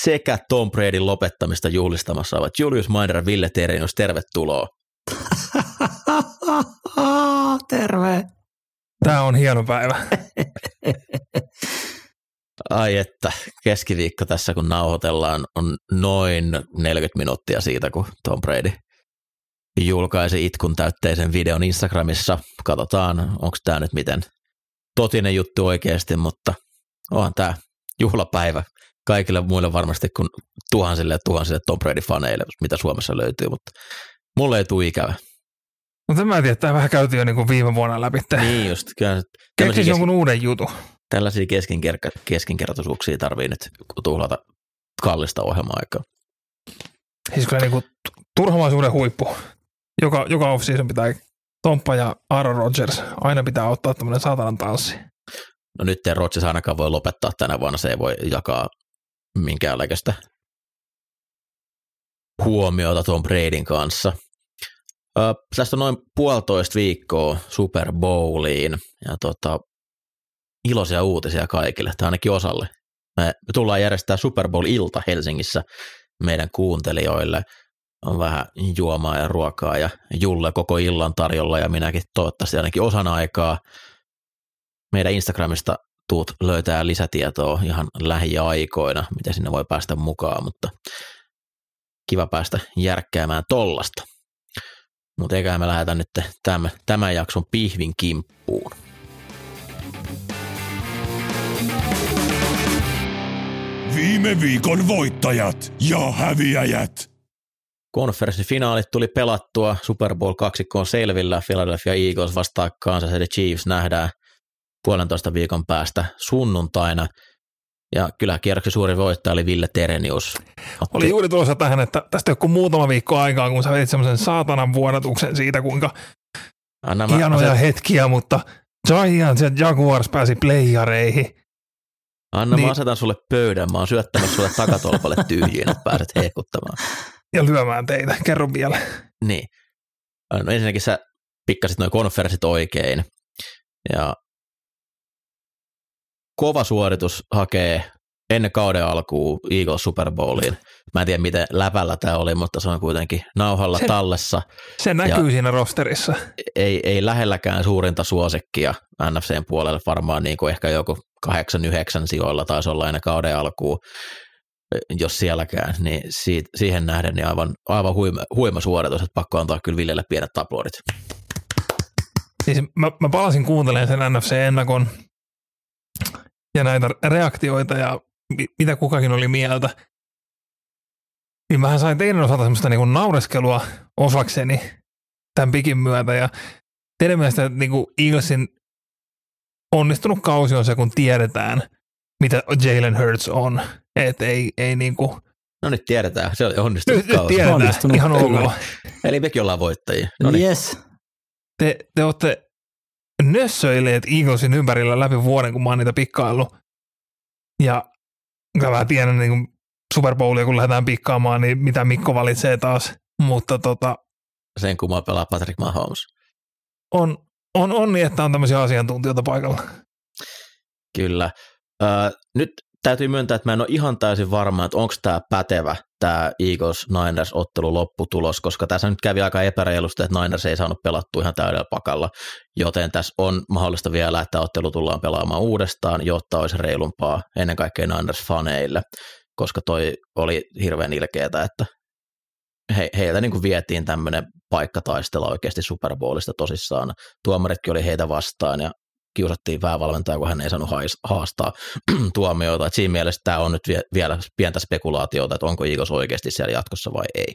sekä Tom Bradyn lopettamista juhlistamassa ovat Julius Maider ja Ville Terenius. Tervetuloa. Terve. Tämä on hieno päivä. Ai että, keskiviikko tässä kun nauhoitellaan on noin 40 minuuttia siitä, kun Tom Brady julkaisi itkun täytteisen videon Instagramissa. Katsotaan, onko tämä nyt miten totinen juttu oikeasti, mutta onhan tämä juhlapäivä kaikille muille varmasti kuin tuhansille ja tuhansille Tom Brady-faneille, mitä Suomessa löytyy, mutta mulle ei tule ikävä. Mutta mä en tiedä, tämä vähän käytiin jo niin kuin viime vuonna läpi. Niin just, kyllä. Keksis jonkun uuden jutun. Tällaisia keskinker- keskinkertaisuuksia tarvii nyt tuhlata kallista ohjelma-aikaa. Siis kyllä niin kuin turhamaisuuden huippu. Joka, joka off-season pitää Tomppa ja Aaron Rodgers aina pitää ottaa tämmöinen saatanan tanssi. No nyt ei Rodgers ainakaan voi lopettaa tänä vuonna, se ei voi jakaa minkäänlaista huomiota tuon Bradyn kanssa. Ö, tästä noin puolitoista viikkoa Super Bowliin ja tota, iloisia uutisia kaikille, tai ainakin osalle. Me tullaan järjestää Super Bowl-ilta Helsingissä meidän kuuntelijoille. On vähän juomaa ja ruokaa ja Julle koko illan tarjolla ja minäkin toivottavasti ainakin osan aikaa. Meidän Instagramista tuut löytää lisätietoa ihan lähiaikoina, miten sinne voi päästä mukaan, mutta kiva päästä järkkäämään tollasta. Mutta eiköhän me lähdetä nyt tämän, tämän jakson pihvin kimppuun. Viime viikon voittajat ja häviäjät. Konferenssifinaalit tuli pelattua, Super Bowl kaksikkoon selvillä, Philadelphia Eagles vastaa Kansas City Chiefs nähdään puolentoista viikon päästä sunnuntaina. Ja kyllä kierroksen suuri voittaja oli Ville Terenius. Otti... Oli juuri tulossa tähän, että tästä joku muutama viikko aikaa, kun sä vedit semmoisen saatanan vuodatuksen siitä, kuinka Anna mä, hienoja aset... hetkiä, mutta Giants ja Jaguars pääsi playareihin. Anna niin... mä asetan sulle pöydän, mä oon syöttämässä sulle takatolpalle tyhjiin, että pääset hehkuttamaan. Ja lyömään teitä, kerro vielä. Niin. No ensinnäkin sä pikkasit noin konferenssit oikein. Ja kova suoritus hakee ennen kauden alkuun Eagles Super Bowliin. Mä en tiedä, miten läpällä tämä oli, mutta se on kuitenkin nauhalla se, tallessa. Se näkyy siinä rosterissa. Ei, ei lähelläkään suurinta suosikkia NFCn puolelle, varmaan niin kuin ehkä joku 8-9 sijoilla taisi olla ennen kauden alkuun, jos sielläkään, niin siitä, siihen nähden niin aivan, aivan huima, huima suoritus, että pakko antaa kyllä Villelle pienet taplodit. Siis mä, mä palasin kuuntelemaan sen NFC-ennakon ja näitä reaktioita ja mitä kukakin oli mieltä, niin mä sain teidän osalta semmoista niinku naureskelua osakseni tämän pikin myötä ja teidän mielestä niinku Eaglesin onnistunut kausi on se, kun tiedetään, mitä Jalen Hurts on. Et ei, ei niinku... No nyt tiedetään, se on onnistunut nyt, kausi. Tiedetään, onnistunut, ihan ok. Eli mekin ollaan voittajia. No niin. Yes. Te, te olette nössöilleet Eaglesin ympärillä läpi vuoden, kun mä oon niitä pikkaillut. Ja mä tiedän niin kuin Super Bowlia, kun lähdetään pikkaamaan, niin mitä Mikko valitsee taas. Mutta tota, Sen kummaa pelaa Patrick Mahomes. On, on, on niin, että on tämmöisiä asiantuntijoita paikalla. Kyllä. Ö, nyt täytyy myöntää, että mä en ole ihan täysin varma, että onko tämä pätevä, tämä Eagles Niners ottelu lopputulos, koska tässä nyt kävi aika epäreilusti, että Niners ei saanut pelattua ihan täydellä pakalla, joten tässä on mahdollista vielä, että ottelu tullaan pelaamaan uudestaan, jotta olisi reilumpaa ennen kaikkea Niners-faneille, koska toi oli hirveän ilkeetä, että he, heiltä niin kuin vietiin tämmöinen paikka taistella oikeasti Super Bowlista tosissaan. Tuomaritkin oli heitä vastaan ja kiusattiin päävalmentaja, kun hän ei saanut haastaa tuomioita. Et siinä mielessä tämä on nyt vie, vielä pientä spekulaatiota, että onko Eagles oikeasti siellä jatkossa vai ei.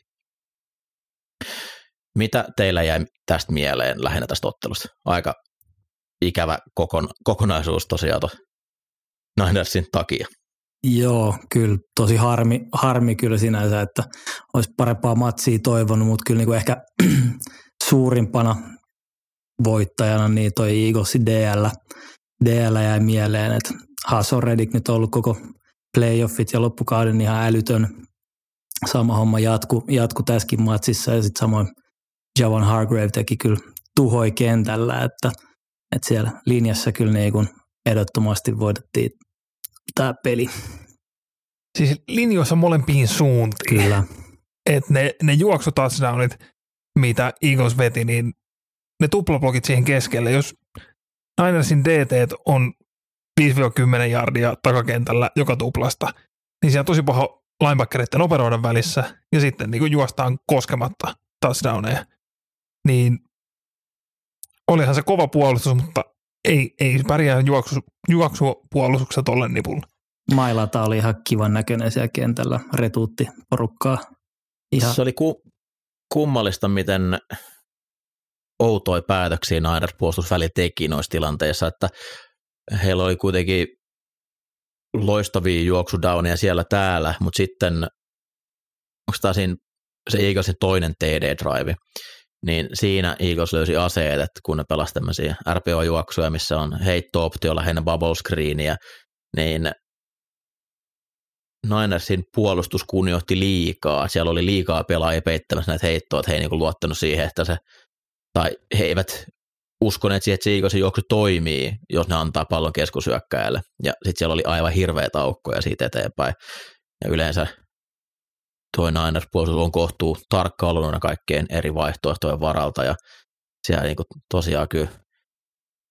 Mitä teillä jäi tästä mieleen lähinnä tästä ottelusta? Aika ikävä kokon, kokonaisuus tosiaan Ninersin takia. Joo, kyllä tosi harmi, harmi kyllä sinänsä, että olisi parempaa matsia toivonut, mutta kyllä niin kuin ehkä suurimpana voittajana niin toi Eaglesin DL, DL jäi mieleen, että Hason Redick nyt on ollut koko playoffit ja loppukauden ihan älytön. Sama homma jatku, jatku tässäkin matsissa ja sitten samoin Javon Hargrave teki kyllä tuhoi kentällä, että, että siellä linjassa kyllä niin kuin ehdottomasti voitettiin tämä peli. Siis linjoissa molempiin suuntiin. Kyllä. Et ne, ne juoksutouchdownit, mitä Eagles veti, niin ne tuplablokit siihen keskelle, jos Ninersin DT on 5-10 jardia takakentällä joka tuplasta, niin siellä on tosi paha linebackeritten operoida välissä ja sitten niin juostaan koskematta touchdowneja. Niin olihan se kova puolustus, mutta ei, ei pärjää juoksu, juoksupuolustuksessa tolle nipulla. Mailata oli ihan kivan näköinen siellä kentällä, retuutti porukkaa. Ihan. Se oli ku, kummallista, miten outoi päätöksiä Niners puolustusväli teki noissa tilanteissa, että heillä oli kuitenkin loistavia juoksudowneja siellä täällä, mutta sitten onko tämä siinä se Eaglesin toinen TD-drive, niin siinä Eagles löysi aseet, että kun ne pelasivat tämmöisiä RPO-juoksuja, missä on heitto-optio lähinnä bubble screeniä, niin Ninersin puolustus kunnioitti liikaa. Siellä oli liikaa pelaajia peittämässä näitä heittoja, että he ei niinku luottanut siihen, että se, tai he eivät uskoneet siihen, että se juoksu toimii, jos ne antaa pallon keskusyökkäjälle. Ja sitten siellä oli aivan hirveä aukkoja siitä eteenpäin. Ja yleensä tuo Niners puolustus on kohtuu tarkkailuna kaikkeen eri vaihtoehtojen varalta ja siellä niin kuin tosiaan kyllä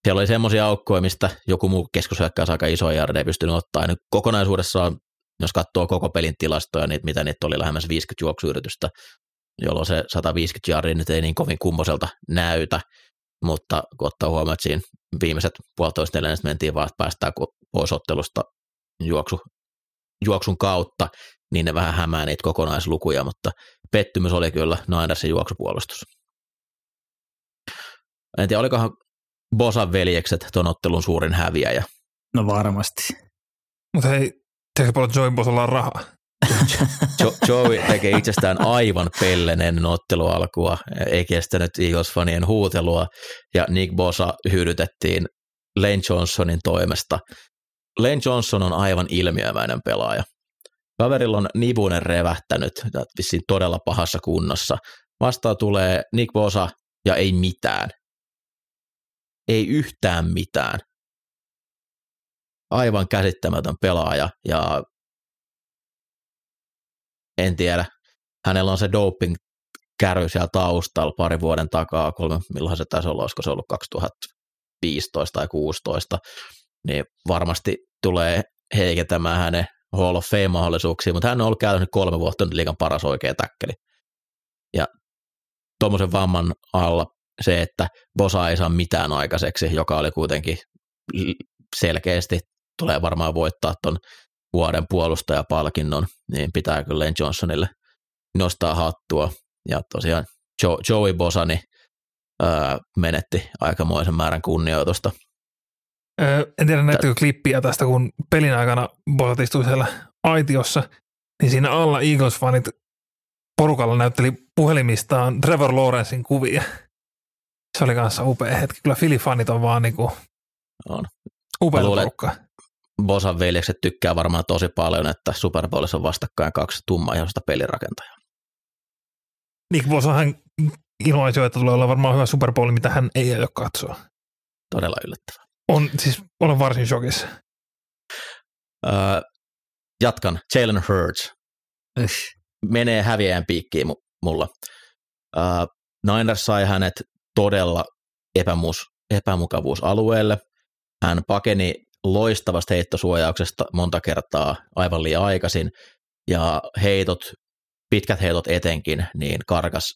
siellä oli semmoisia aukkoja, mistä joku muu keskushyökkäys aika iso jarde ei pystynyt ottaa. Nyt kokonaisuudessaan, jos katsoo koko pelin tilastoja, niin mitä niitä oli lähemmäs 50 juoksuyritystä, jolloin se 150 jardia nyt ei niin kovin kummoselta näytä, mutta kun ottaa huomioon, että siinä viimeiset puolitoista neljännestä mentiin vaan, että päästään pois ottelusta juoksu, juoksun kautta, niin ne vähän hämää niitä kokonaislukuja, mutta pettymys oli kyllä Ninersin juoksupuolustus. En tiedä, olikohan Bosan veljekset ton ottelun suurin häviäjä. No varmasti. Mutta hei, teekö paljon Joey Bosalla rahaa? Jo- Joey tekee itsestään aivan pellen ennen ottelualkua, ei kestänyt Eagles-fanien huutelua, ja Nick Bosa hyödytettiin Lane Johnsonin toimesta. Lane Johnson on aivan ilmiömäinen pelaaja. Kaverilla on nivunen revähtänyt, vissiin todella pahassa kunnossa. Vastaan tulee Nick Bosa ja ei mitään. Ei yhtään mitään. Aivan käsittämätön pelaaja ja en tiedä, hänellä on se doping käry siellä taustalla pari vuoden takaa, kolme, milloin se taisi olla, olisiko se ollut 2015 tai 2016, niin varmasti tulee heikentämään hänen Hall of Fame-mahdollisuuksia, mutta hän on ollut käytännössä kolme vuotta nyt liikan paras oikea täkkeli. Ja tuommoisen vamman alla se, että Bosa ei saa mitään aikaiseksi, joka oli kuitenkin selkeästi, tulee varmaan voittaa tuon vuoden puolustajapalkinnon, niin pitää kyllä Lane Johnsonille nostaa hattua. Ja tosiaan Joe, Joey Bosani öö, menetti aikamoisen määrän kunnioitusta Öö, en tiedä, näettekö klippiä tästä, kun pelin aikana Bosat istui siellä aitiossa, niin siinä alla Eagles-fanit porukalla näytteli puhelimistaan Trevor Lawrencein kuvia. Se oli kanssa upea hetki. Kyllä Philly-fanit on vaan niinku on. upea porukka. Bosan veljekset tykkää varmaan tosi paljon, että Super Bowlissa on vastakkain kaksi tummaihoista pelirakentajaa. Nick Bosahan ilmaisi että tulee olla varmaan hyvä Super Bowl, mitä hän ei aio katsoa. Todella yllättävää. On, siis olen varsin shokissa. Öö, jatkan. Jalen Hurts. Menee häviäjän piikkiin mulla. Öö, Niners sai hänet todella epämus, epämukavuusalueelle. Hän pakeni loistavasta heittosuojauksesta monta kertaa aivan liian aikaisin, ja heitot, pitkät heitot etenkin, niin karkas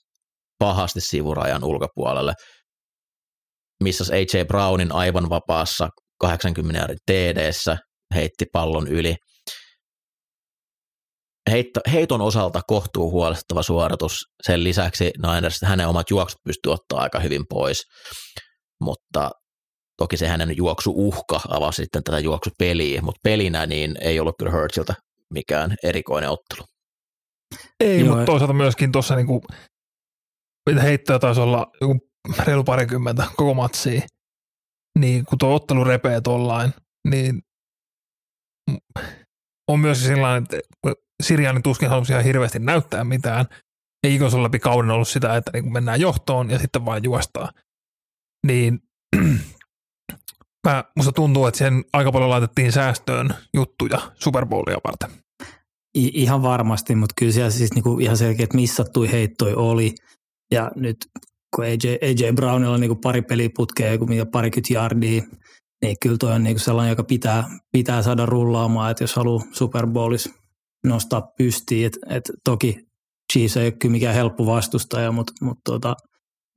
pahasti sivurajan ulkopuolelle – missä AJ Brownin aivan vapaassa 80 td heitti pallon yli. Heitto, heiton osalta kohtuu huolestuttava suoritus. Sen lisäksi Niners, hänen omat juoksut pystyy ottaa aika hyvin pois. Mutta toki se hänen juoksuuhka avasi sitten tätä juoksupeliä, mutta pelinä niin ei ollut kyllä Hurtsilta mikään erikoinen ottelu. Ei, Joo, mutta toisaalta myöskin tuossa niinku, heittoja taisi olla joku reilu parikymmentä koko matsia, niin kun tuo ottelu repee tollain, niin on myös sellainen, että Sirianin tuskin halusi ihan hirveästi näyttää mitään. Ei Eagles on läpi kauden ollut sitä, että niin mennään johtoon ja sitten vain juostaan. Niin mä, musta tuntuu, että sen aika paljon laitettiin säästöön juttuja Super Bowlia varten. I- ihan varmasti, mutta kyllä siellä siis niinku ihan selkeät missattui heittoi oli. Ja nyt kun AJ, AJ Brownilla on niinku pari peliputkea, joku mitä parikymmentä yardia, niin kyllä toi on niinku sellainen, joka pitää, pitää saada rullaamaan, että jos haluaa Super Bowlissa nostaa pystiin, että et toki Chiefs ei ole kyllä mikään helppo vastustaja, mutta mut tota,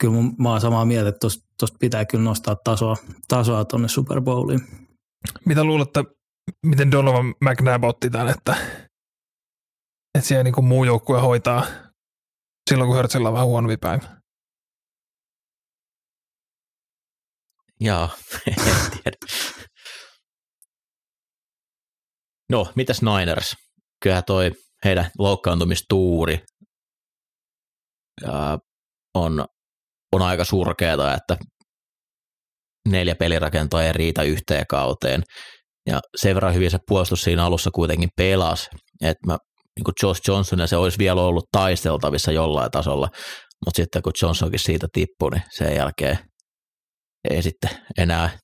kyllä mun, mä oon samaa mieltä, että tuosta pitää kyllä nostaa tasoa, tasoa tuonne Super Bowliin. Mitä luulette, miten Donovan McNabb otti tämän, että, että siellä niin muu joukkue hoitaa silloin, kun Hurtsilla on vähän huonompi päivä? Jaa, en tiedä. No, mitäs Niners? Kyllä toi heidän loukkaantumistuuri ja on, on aika surkeata, että neljä pelirakentoa ei riitä yhteen kauteen. Ja sen verran hyvin se puolustus siinä alussa kuitenkin pelas, että mä, niin kuin Josh Johnson ja se olisi vielä ollut taisteltavissa jollain tasolla, mutta sitten kun Johnsonkin siitä tippui, niin sen jälkeen ei sitten enää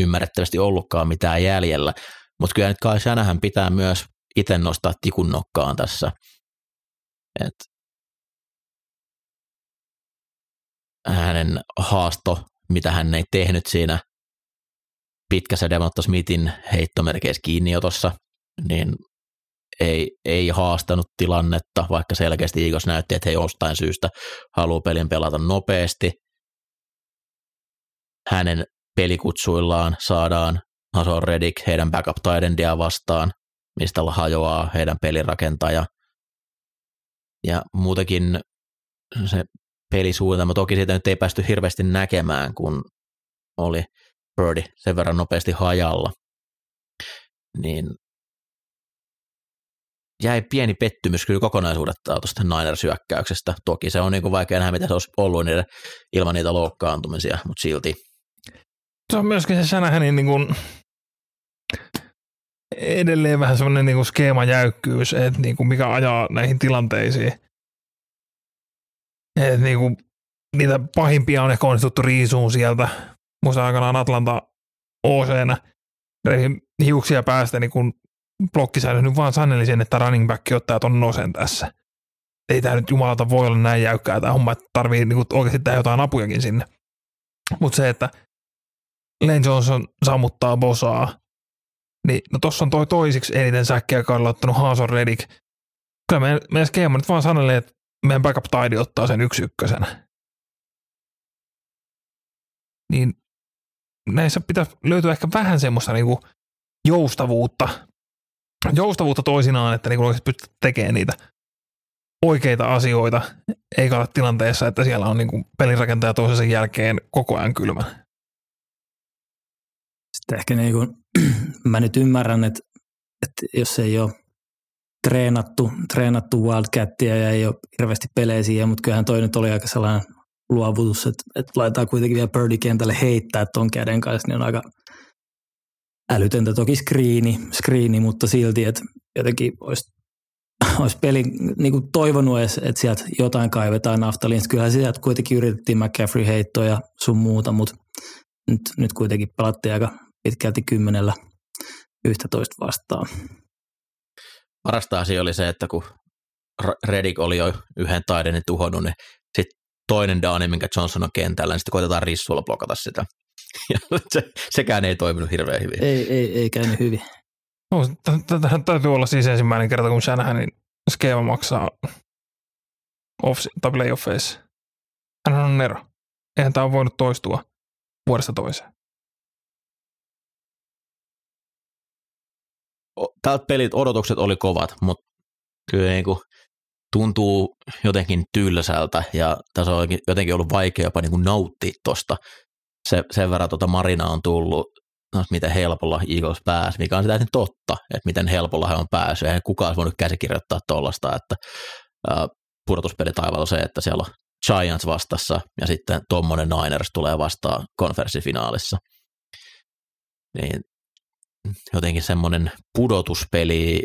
ymmärrettävästi ollutkaan mitään jäljellä. Mutta kyllä nyt kai pitää myös itse nostaa tikun nokkaan tässä. Et hänen haasto, mitä hän ei tehnyt siinä pitkässä Devonta Smithin heittomerkeissä kiinniotossa, niin ei, ei haastanut tilannetta, vaikka selkeästi Eagles näytti, että he jostain syystä haluaa pelin pelata nopeasti. Hänen pelikutsuillaan saadaan Hason Redick heidän backup tidendia vastaan, mistä hajoaa heidän pelirakentaja. Ja muutenkin se pelisuunnitelma, toki siitä nyt ei päästy hirveästi näkemään, kun oli Birdi sen verran nopeasti hajalla, niin jäi pieni pettymys kyllä kokonaisuudetta tuosta Niners-hyökkäyksestä. Toki se on niin kuin vaikea nähdä, mitä se olisi ollut niiden, ilman niitä loukkaantumisia, mutta silti. Se on myöskin se Shanahanin niin kuin edelleen vähän semmoinen niin skeemajäykkyys, että niin kuin mikä ajaa näihin tilanteisiin. Et niin kuin, niitä pahimpia on ehkä onnistuttu riisuun sieltä. Muista aikanaan Atlanta OC-nä hiuksia päästä niin kun blokkisäädös nyt vaan saneli sen, että running back ottaa ton nosen tässä. Ei tämä nyt jumalata voi olla näin jäykkää tämä homma, että tarvii niin oikeasti tehdä jotain apujakin sinne. Mutta se, että Lane Johnson sammuttaa bosaa, niin no tossa on toi toisiksi eniten säkkiä kaudella ottanut Haason Redick. Kyllä meidän, meidän skeema nyt vaan sanelee, että meidän backup taidi ottaa sen yksi ykkösenä. Niin näissä pitäisi löytyä ehkä vähän semmoista niinku joustavuutta, joustavuutta toisinaan, että niinku pystyä tekemään niitä oikeita asioita, eikä ole tilanteessa, että siellä on niinku pelirakentaja toisensa jälkeen koko ajan kylmä. Sitten ehkä niin kuin, mä nyt ymmärrän, että, että jos ei ole treenattu, treenattu Wildcatia ja ei ole hirveästi pelejä siihen, mutta kyllähän toi nyt oli aika sellainen luovutus, että, että laitetaan kuitenkin vielä Birdie kentälle heittää ton käden kanssa, niin on aika älytöntä toki screeni, screeni mutta silti, että jotenkin olisi, olisi peli niin kuin toivonut edes, että sieltä jotain kaivetaan naftalin. Kyllähän sieltä kuitenkin yritettiin McCaffrey heittoja sun muuta, mutta nyt, nyt kuitenkin pelattiin aika pitkälti kymmenellä 11 vastaan. Parasta asia oli se, että kun Redick oli jo yhden taiden tuhonnut, niin sitten toinen downi, minkä Johnson on kentällä, niin sitten koitetaan rissulla blokata sitä. Ja se, sekään ei toiminut hirveän hyvin. Ei, ei, ei käynyt hyvin. No, tähän täytyy olla siis ensimmäinen kerta, kun Shanahanin skeema maksaa off, tai playoffeissa. Hän on ero. Eihän tämä ole voinut toistua vuodesta toiseen. Tältä pelit odotukset oli kovat, mutta kyllä niin kuin tuntuu jotenkin tylsältä ja tässä on jotenkin ollut vaikea jopa niin kuin nauttia tuosta. se, sen verran tuota Marina on tullut, no, miten helpolla Eagles pääsi, mikä on täysin totta, että miten helpolla he on päässyt. Eihän kukaan olisi voinut käsikirjoittaa tuollaista, että ää, pudotuspelitaivaalla on se, että siellä on Giants vastassa ja sitten tuommoinen Niners tulee vastaan konferenssifinaalissa. Niin jotenkin semmoinen pudotuspeli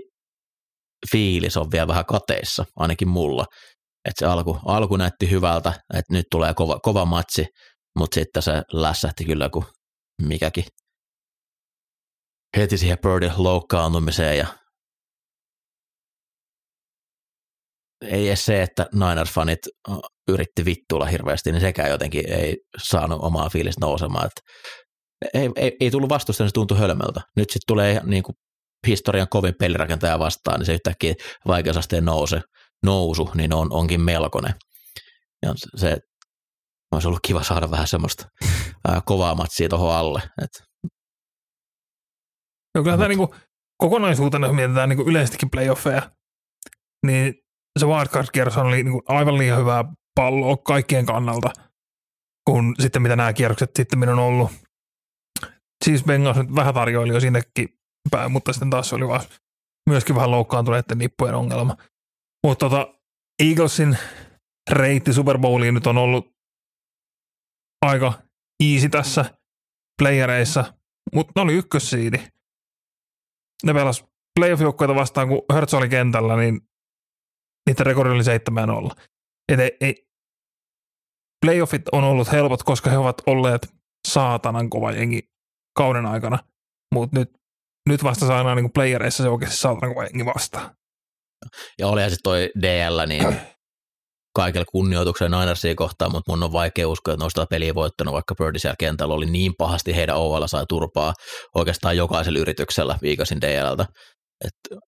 fiilis on vielä vähän kateissa, ainakin mulla. Että se alku, alku näytti hyvältä, että nyt tulee kova, kova matsi, mutta sitten se lässähti kyllä kuin mikäkin heti siihen Birdin loukkaantumiseen ja ei edes se, että Niners-fanit yritti vittuilla hirveästi, niin sekään jotenkin ei saanut omaa fiilistä nousemaan. Että ei, ei, ei tullut vastusta, niin se tuntui hölmöltä. Nyt sitten tulee niin kuin historian kovin pelirakentaja vastaan, niin se yhtäkkiä vaikeusasteen nouse, nousu, niin on, onkin melkoinen. Ja se olisi ollut kiva saada vähän semmoista ää, kovaa matsia tuohon alle. Et. No kyllä tämä niin kokonaisuutena, jos mietitään niin yleisestikin playoffeja, niin se wildcard-kierros oli niin aivan liian hyvää palloa kaikkien kannalta, kun sitten mitä nämä kierrokset sitten on ollut. Siis Bengals nyt vähän tarjoili jo sinnekin päin, mutta sitten taas oli vaan myöskin vähän loukkaantuneiden nippujen ongelma. Mutta tota, Eaglesin reitti Super Bowliin nyt on ollut aika easy tässä playereissa, mutta ne oli ykkössiidi. Ne pelas playoff-joukkoita vastaan, kun Hertz oli kentällä, niin niiden rekordi oli 7 olla. Et ei, ei, playoffit on ollut helpot, koska he ovat olleet saatanan kova jengi kauden aikana, mutta nyt, nyt vasta saadaan niin playereissa se oikeasti saatanan kova jengi vastaan. Ja olihan se toi DL, niin kaikella kunnioituksella Ninersia kohtaan, mutta mun on vaikea uskoa, että noista peliä voittanut, vaikka Birdi siellä kentällä oli niin pahasti heidän OL sai turpaa oikeastaan jokaisella yrityksellä viikasin DLltä. Et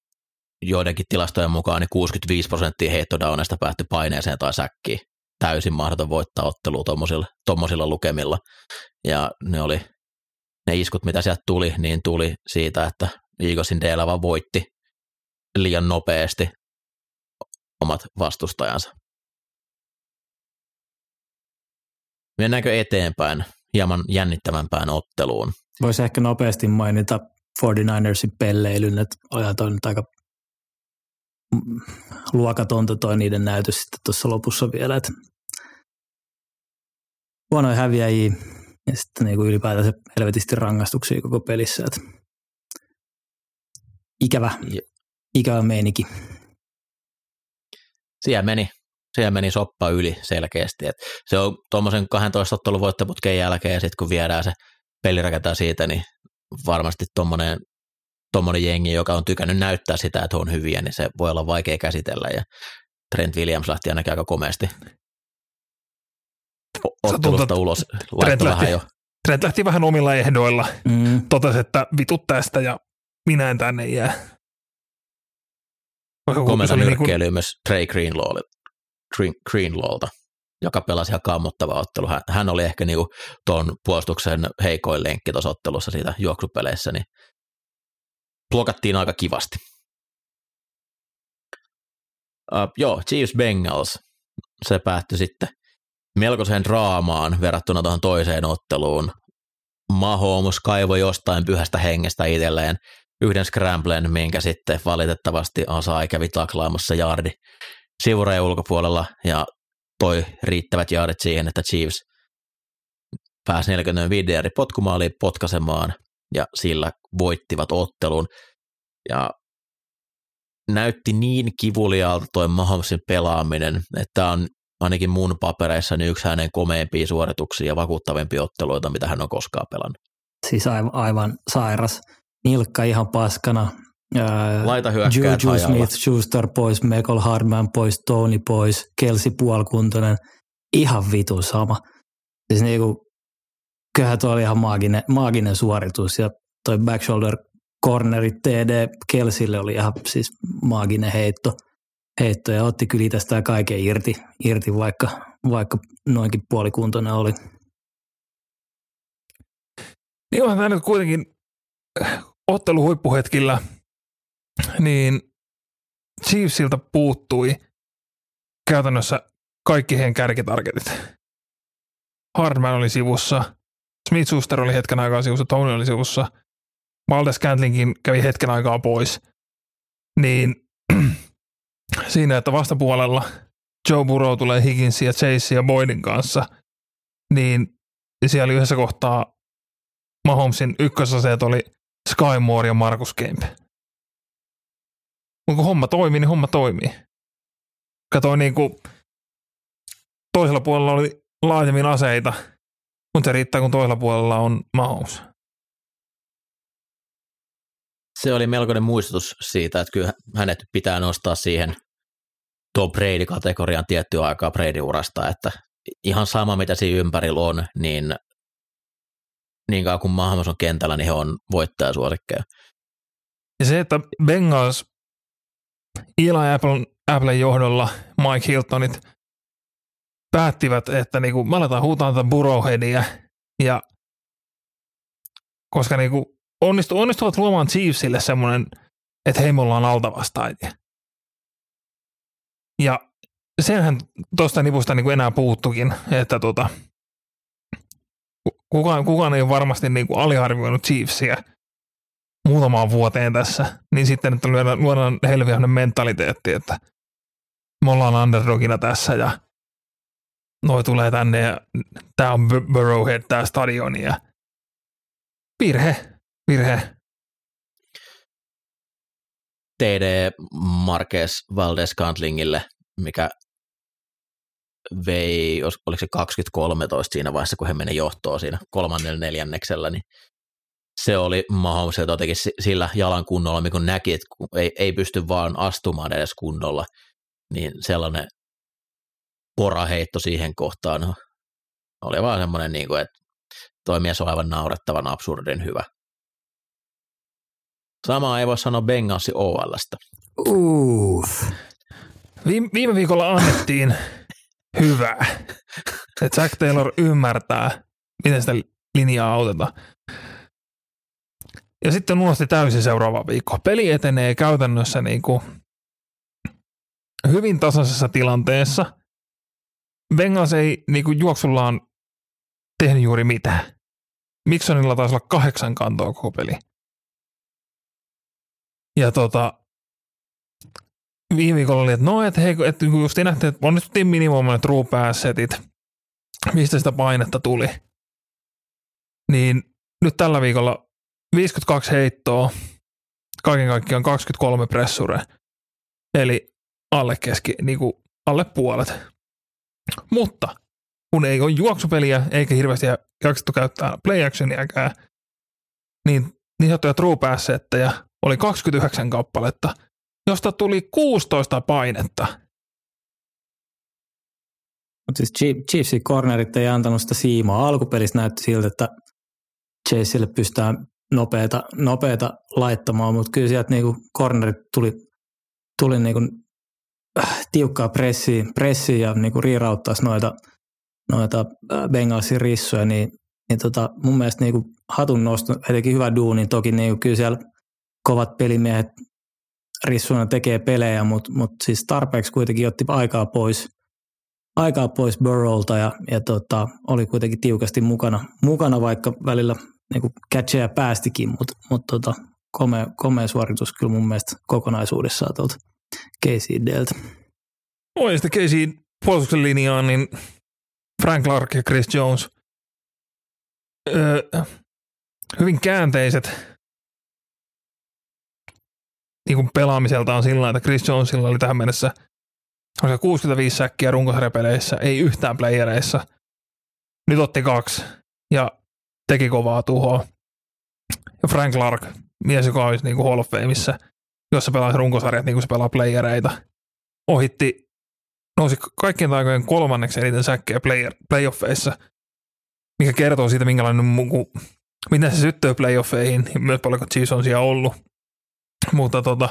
joidenkin tilastojen mukaan niin 65 prosenttia heittodowneista päättyi paineeseen tai säkkiin. Täysin mahdoton voittaa ottelua tuommoisilla, tuommoisilla lukemilla. Ja ne oli ne iskut, mitä sieltä tuli, niin tuli siitä, että Eaglesin vaan voitti liian nopeasti omat vastustajansa. Mennäänkö eteenpäin hieman jännittävämpään otteluun? Voisi ehkä nopeasti mainita 49ersin pelleilyn, että olihan toi nyt aika luokatonta toi niiden näytös sitten tuossa lopussa vielä, että huonoja häviäjiä ja sitten niin kuin ylipäätänsä helvetisti rangaistuksia koko pelissä, että ikävä, ikävä meininki. Siellä meni, siellä meni soppa yli selkeästi. Et se on tuommoisen 12 ottelun voittoputken jälkeen ja sitten kun viedään se peli rakentaa siitä, niin varmasti tuommoinen tommonen jengi, joka on tykännyt näyttää sitä, että on hyviä, niin se voi olla vaikea käsitellä ja Trent Williams lähti ainakin aika komeasti ottelusta ulos. Trent lähti, jo. Trent lähti vähän omilla ehdoilla. Mm. Totesi, että vitut tästä ja minä en tänne jää. Komenta nyrkkeilyä niin myös Trey Greenlawlle, Greenlawlta, joka pelasi ihan kammottava ottelu. Hän, hän oli ehkä niinku tuon puolustuksen heikoin lenkki tuossa ottelussa siitä juoksupeleissä, niin blokattiin aika kivasti. Uh, joo, Chiefs Bengals, se päättyi sitten melkoiseen draamaan verrattuna tuohon toiseen otteluun. Mahomes kaivoi jostain pyhästä hengestä itselleen yhden scramblen, minkä sitten valitettavasti Asai kävi taklaamassa jardi sivureen ulkopuolella ja toi riittävät jaardit siihen, että Chiefs pääsi 45 eri potkumaaliin potkasemaan ja sillä voittivat ottelun. Ja näytti niin kivuliaalta toi Mahomesin pelaaminen, että on ainakin mun papereissa niin yksi hänen komeimpia suorituksia ja vakuuttavimpia otteluita, mitä hän on koskaan pelannut. Siis aivan, aivan sairas. Nilkka ihan paskana. Laita hyökkäät Juju Smith, Schuster pois, Michael Hardman pois, Tony pois, Kelsey puolkuntoinen. Ihan vitu sama. Siis niinku, kyllähän tuo oli ihan maaginen, maaginen suoritus ja toi back shoulder corneri TD Kelsille oli ihan siis maaginen heitto – heitto ja otti kyllä tästä kaiken irti, irti vaikka, vaikka noinkin puolikuntoinen oli. Niin onhan tämä nyt kuitenkin äh, otteluhuippuhetkillä, niin Chiefsiltä puuttui käytännössä kaikki heidän kärkitargetit. Hardman oli sivussa, Smith Schuster oli hetken aikaa sivussa, Tony oli sivussa, Valdes Scantlinkin kävi hetken aikaa pois, niin siinä, että vastapuolella Joe Burrow tulee Higginsin ja Chase ja Boydin kanssa, niin siellä yhdessä kohtaa Mahomesin ykkösaseet oli Sky Moore ja Marcus Kemp. Mutta kun homma toimii, niin homma toimii. Katoin niin kuin toisella puolella oli laajemmin aseita, mutta se riittää, kun toisella puolella on Mahomes. Se oli melkoinen muistutus siitä, että kyllä hänet pitää nostaa siihen tuo Brady-kategorian tiettyä aikaa Brady-urasta, että ihan sama mitä siinä ympärillä on, niin niin kauan kuin Mahomes on kentällä, niin he on voittajasuosikkeja. Ja se, että Bengals Eli Apple, Applen johdolla Mike Hiltonit päättivät, että niinku, me aletaan huutaa tätä Burrowheadia ja koska niinku onnistu, onnistuvat luomaan Chiefsille semmoinen, että hei me ollaan altavastaajia. Ja senhän tuosta nipusta niinku enää puuttukin, että tota, kukaan, kukaan ei ole varmasti niinku aliarvioinut Chiefsia muutamaan vuoteen tässä, niin sitten, että luodaan, luodaan helviäinen mentaliteetti, että me ollaan underdogina tässä ja noi tulee tänne ja tämä on Burrowhead, tämä stadioni ja virhe, virhe. TD Marquez Valdes Cantlingille, mikä vei, oliko se 2013 siinä vaiheessa, kun he meni johtoon siinä kolmannella neljänneksellä, niin se oli Mahomes jotenkin sillä jalan kunnolla, mikä näki, että ei, ei pysty vaan astumaan edes kunnolla, niin sellainen poraheitto siihen kohtaan no, oli vaan semmoinen, niin kuin, että toi mies on aivan naurettavan absurdin hyvä. Samaa ei voi sanoa Bengalsi OLstä. Uff. Viime, viime viikolla annettiin hyvää, että Jack Taylor ymmärtää, miten sitä linjaa autetaan. Ja sitten unosti täysin seuraava viikko. Peli etenee käytännössä niin kuin hyvin tasaisessa tilanteessa. Bengals ei niin kuin juoksullaan tehnyt juuri mitään. Miksonilla taisi olla kahdeksan kantoa koko peli. Ja tota, viime viikolla oli, että no, että hei, että just nähtiin, että onnistuttiin minimoimaan true pass-setit, mistä sitä painetta tuli. Niin nyt tällä viikolla 52 heittoa, kaiken kaikkiaan 23 pressure, eli alle keski, niin kuin alle puolet. Mutta kun ei ole juoksupeliä eikä hirveästi jaksettu käyttää play actioniäkään, niin niin sanottuja true passetteja oli 29 kappaletta, josta tuli 16 painetta. Mutta siis Chiefsin cornerit ei antanut sitä siimaa. Alkupelissä näytti siltä, että Chaseille pystytään nopeata, nopeata laittamaan, mutta kyllä sieltä niinku cornerit tuli, tuli niinku äh, tiukkaa pressiä, pressiä ja niinku riirauttaisi noita, noita äh, Bengalsin rissuja, niin, niin tota, mun mielestä niinku hatun nosto, etenkin hyvä duuni, toki niinku kyllä siellä kovat pelimiehet rissuna tekee pelejä, mutta mut siis tarpeeksi kuitenkin otti aikaa pois, aikaa pois Burrowlta ja, ja tota, oli kuitenkin tiukasti mukana, mukana vaikka välillä niin catcheja päästikin, mutta mut tota, komea, komea, suoritus kyllä mun mielestä kokonaisuudessaan tuolta Casey Delta. Oi, sitten Casey puolustuksen linjaan, niin Frank Clark ja Chris Jones. Öö, hyvin käänteiset niin kuin pelaamiselta on sillä että Chris Jonesilla oli tähän mennessä 65 säkkiä runkosarjapeleissä, ei yhtään playereissa. Nyt otti kaksi ja teki kovaa tuhoa. Ja Frank Clark, mies, joka olisi niin kuin Hall of Fameissa, jossa pelaa runkosarjat niin kuin se pelaa playereita, ohitti, nousi kaikkien aikojen kolmanneksi eniten säkkejä player, playoffeissa, mikä kertoo siitä, minkälainen miten se syttyy playoffeihin, ja myös paljonko Chiefs on siellä ollut. Mutta tota,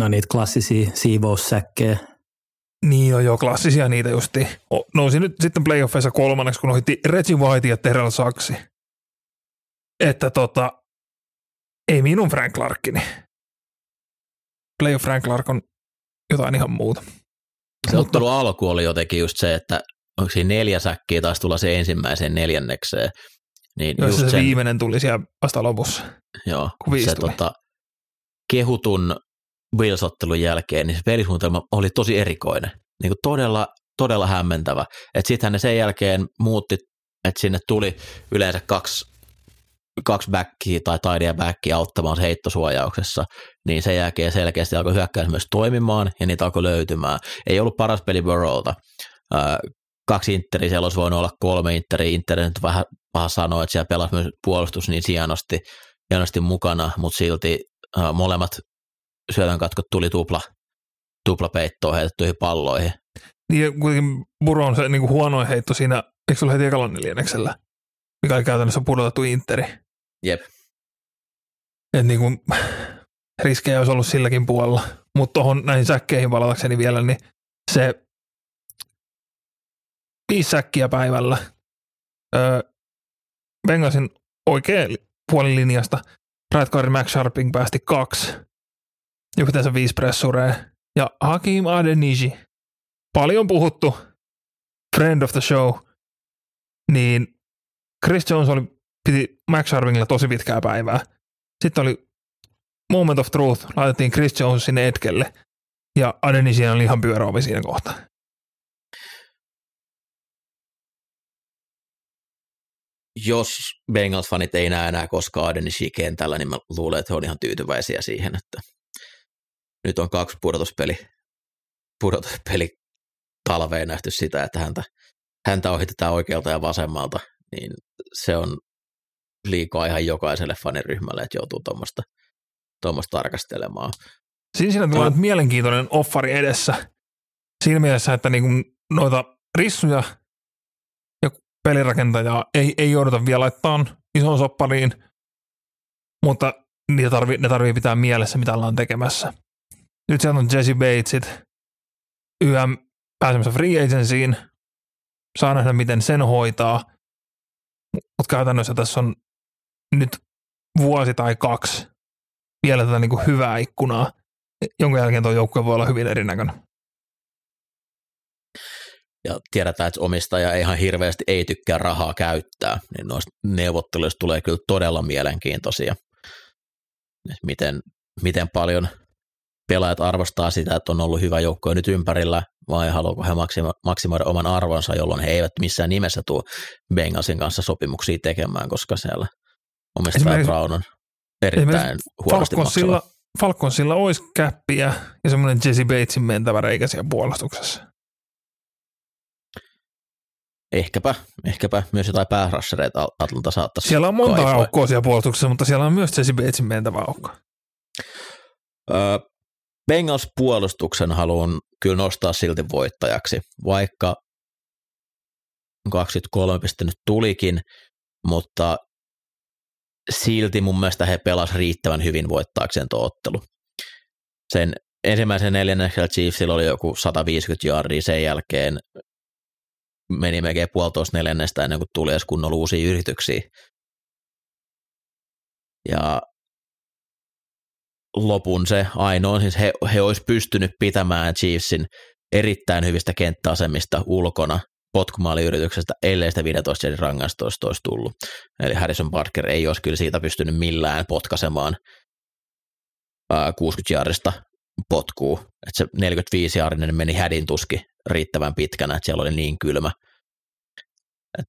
No niitä klassisia siivoussäkkejä. Niin on jo klassisia niitä justi. Nousi nyt sitten playoffeissa kolmanneksi, kun ohitti Reggie White ja Terrell Saksi että tota, ei minun Frank Clarkini. Playoff Frank Clark on jotain ihan muuta. Se ottelu alku oli jotenkin just se, että onko siinä neljä säkkiä taas tulla se ensimmäiseen neljännekseen, Niin Jos just se sen, viimeinen tuli siellä vasta lopussa. joo, kun viisi se tuli. tota, kehutun Bills-ottelun jälkeen, niin se pelisuunnitelma oli tosi erikoinen. Niin kuin todella, todella hämmentävä. Että sittenhän ne sen jälkeen muutti, että sinne tuli yleensä kaksi, kaksi backia tai taidia backia auttamaan se heittosuojauksessa, niin sen jälkeen selkeästi alkoi hyökkäys myös toimimaan ja niitä alkoi löytymään. Ei ollut paras peli Burrowlta. Kaksi Interiä, siellä olisi voinut olla kolme Interiä. Interi nyt vähän paha sanoa, että siellä pelasi myös puolustus niin hienosti, hienosti mukana, mutta silti molemmat syötönkatkot tuli tupla, tuplapeittoon heitettyihin palloihin. Niin ja kuitenkin Buro on se niin kuin huonoin heitto siinä, eikö se ole heti ekalla neljänneksellä, mikä oli käytännössä pudotettu Interi. Jep. Että niin kuin, riskejä olisi ollut silläkin puolella. Mutta tuohon näihin säkkeihin palatakseni vielä, niin se viisi säkkiä päivällä. Öö, Bengalsin oikea puolin linjasta guard Max Sharping päästi kaksi. Yhteensä viisi pressurea. Ja Hakim Adeniji, paljon puhuttu friend of the show, niin Chris Jones oli, piti Max Sharpingilla tosi pitkää päivää. Sitten oli moment of truth, laitettiin Chris Jones sinne etkelle, ja Adeniji oli ihan pyöräovi siinä kohtaa. Jos Bengals-fanit ei näe enää koskaan Adeniji kentällä, niin mä luulen, että he on ihan tyytyväisiä siihen, että nyt on kaksi pudotuspeli, pudotuspeli talveen nähty sitä, että häntä, häntä ohitetaan oikealta ja vasemmalta, niin se on liikaa ihan jokaiselle faniryhmälle, että joutuu tuommoista tuommoista tarkastelemaan. Siinä siinä tulee No. nyt mielenkiintoinen offari edessä. Siinä mielessä, että niinku noita rissuja ja pelirakentajaa ei, ei jouduta vielä laittamaan isoon soppariin, mutta niitä tarvii, ne tarvii pitää mielessä, mitä ollaan tekemässä. Nyt siellä on Jesse Batesit, YM pääsemässä free agencyin, saa nähdä, miten sen hoitaa, mutta käytännössä tässä on nyt vuosi tai kaksi vielä tätä niin kuin hyvää ikkunaa, jonka jälkeen tuo joukkue voi olla hyvin erinäköinen. Ja tiedetään, että omistaja ei ihan hirveästi ei tykkää rahaa käyttää, niin noista neuvotteluista tulee kyllä todella mielenkiintoisia. Miten, miten paljon pelaajat arvostaa sitä, että on ollut hyvä joukko nyt ympärillä, vai haluaako he maksimo- maksimoida oman arvonsa, jolloin he eivät missään nimessä tule Bengalsin kanssa sopimuksia tekemään, koska siellä omistaja Brown on erittäin huonosti. Falconsilla, Falconsilla olisi käppiä ja semmoinen Jesse Batesin mentävä reikä siellä puolustuksessa. Ehkäpä, ehkäpä myös jotain päärassereita Atlanta saattaisi Siellä on monta kaivaa. aukkoa siellä puolustuksessa, mutta siellä on myös Jesse Batesin mentävä aukko. Öö, Bengals puolustuksen haluan kyllä nostaa silti voittajaksi, vaikka 23 pistettä nyt tulikin, mutta silti mun mielestä he pelas riittävän hyvin voittaakseen tuo ottelu. Sen ensimmäisen neljänneksellä Chiefsillä oli joku 150 yardia, sen jälkeen meni melkein puolitoista neljännestä ennen kuin tuli edes kunnolla uusia yrityksiä. Ja lopun se ainoa, siis he, he olisi pystynyt pitämään Chiefsin erittäin hyvistä kenttäasemista ulkona potkumaaliyrityksestä, ellei sitä 15 järin rangaistusta olisi tullut. Eli Harrison Parker ei olisi kyllä siitä pystynyt millään potkaisemaan ää, 60 jaarista potkuu. Että se 45 jaarinen meni hädin tuski riittävän pitkänä, että siellä oli niin kylmä. Et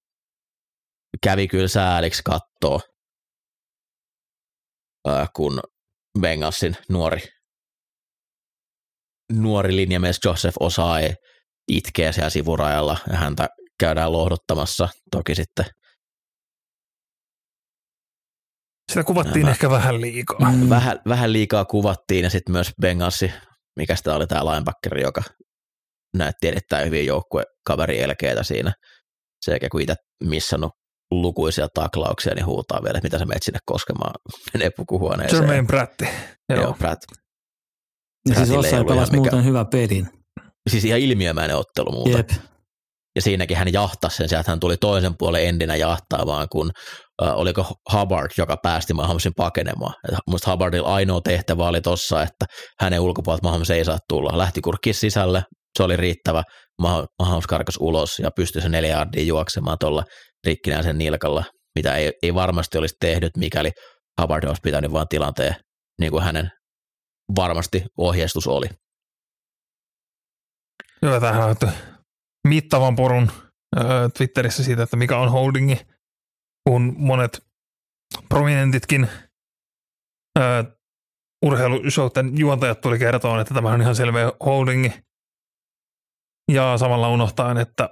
kävi kyllä sääliksi kattoo, ää, kun Bengalsin nuori, nuori linjamies Joseph Osai itkee siellä sivurajalla ja häntä käydään lohduttamassa toki sitten. Sitä kuvattiin Nämä- ehkä vähän liikaa. Mm. Vähän, vähän liikaa kuvattiin ja sitten myös Bengalsi, mikä sitä oli tämä linebackeri, joka näytti erittäin hyvin joukkuekaveri elkeitä siinä. Sekä kun itse missannut lukuisia taklauksia, niin huutaa vielä, että mitä sä menet sinne koskemaan, menee pukuhuoneeseen. Jermaine Pratti. Joo, Joo. Pratt. Ja siis Ossai pelasi ihan muuten hyvä pelin. Siis ihan ilmiömäinen ottelu muuta. Jep. Ja siinäkin hän jahtasi sen, sieltä hän tuli toisen puolen endinä jahtaamaan, kun äh, oliko Hubbard, joka päästi Mahomesin pakenemaan. Minusta Hubbardilla ainoa tehtävä oli tossa, että hänen ulkopuolelta Mahomes ei saa tulla. Lähti kurkki sisälle, se oli riittävä. Mah- Mahomes karkas ulos ja pystyi se neljä yardia juoksemaan tuolla rikkinäisen nilkalla mitä ei, ei varmasti olisi tehnyt, mikäli Hubbard olisi pitänyt vaan tilanteen niin kuin hänen varmasti ohjeistus oli. Joo, tähän on mittavan porun Twitterissä siitä, että mikä on holdingi, kun monet prominentitkin ö, urheilushowten juontajat tuli kertoa, että tämä on ihan selvä holdingi. Ja samalla unohtaen, että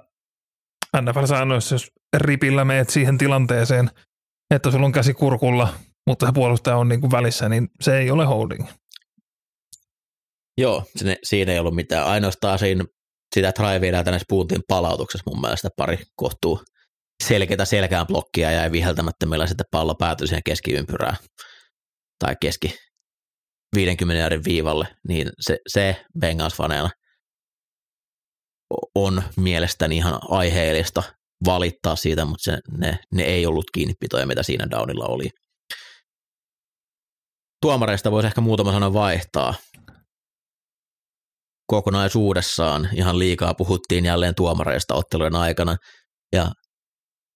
NFL-säännöissä, jos ripillä meet siihen tilanteeseen, että sulla on käsi kurkulla, mutta se puolustaja on niin kuin välissä, niin se ei ole holding. Joo, sinne, siinä ei ollut mitään. Ainoastaan siinä sitä drivea tänne puhuttiin palautuksessa mun mielestä pari kohtuu selkeitä selkään blokkia jäi viheltämättä, millä sitten pallo päätyi siihen keskiympyrään tai keski 50 jardin viivalle, niin se, se Bengals-faneilla on mielestäni ihan aiheellista valittaa siitä, mutta se, ne, ne ei ollut kiinnipitoja, mitä siinä downilla oli. Tuomareista voisi ehkä muutama sana vaihtaa. Kokonaisuudessaan ihan liikaa puhuttiin jälleen tuomareista ottelujen aikana ja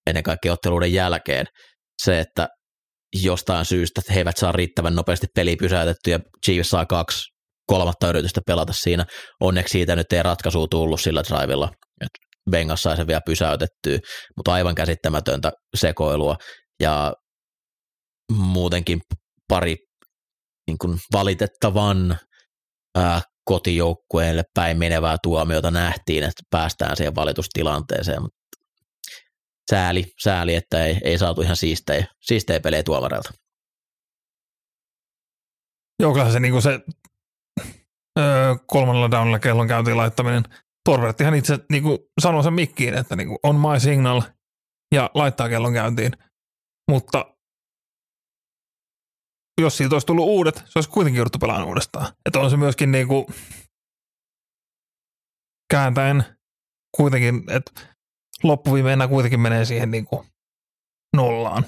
ennen kaikkea otteluiden jälkeen. Se, että jostain syystä he eivät saa riittävän nopeasti peli pysäytettyä ja Chiefs saa kaksi kolmatta yritystä pelata siinä. Onneksi siitä nyt ei ratkaisua tullut sillä drivilla, että Bengals sai sen vielä pysäytettyä, mutta aivan käsittämätöntä sekoilua ja muutenkin pari niin kuin valitettavan ää, kotijoukkueelle päin menevää tuomiota nähtiin, että päästään siihen valitustilanteeseen, mutta sääli, sääli että ei, ei saatu ihan siistejä, siistejä pelejä tuomareilta. Joo, kyllähän se, niin se öö, kolmannella downilla kellon käyntiin laittaminen. Torberttihan itse niin kuin sanoi sen mikkiin, että niin kuin on my signal ja laittaa kellon käyntiin. Mutta jos siitä olisi tullut uudet, se olisi kuitenkin jouduttu pelaamaan uudestaan. Että on se myöskin niin kuin kääntäen kuitenkin, että loppuviimeinä kuitenkin menee siihen niin kuin nollaan.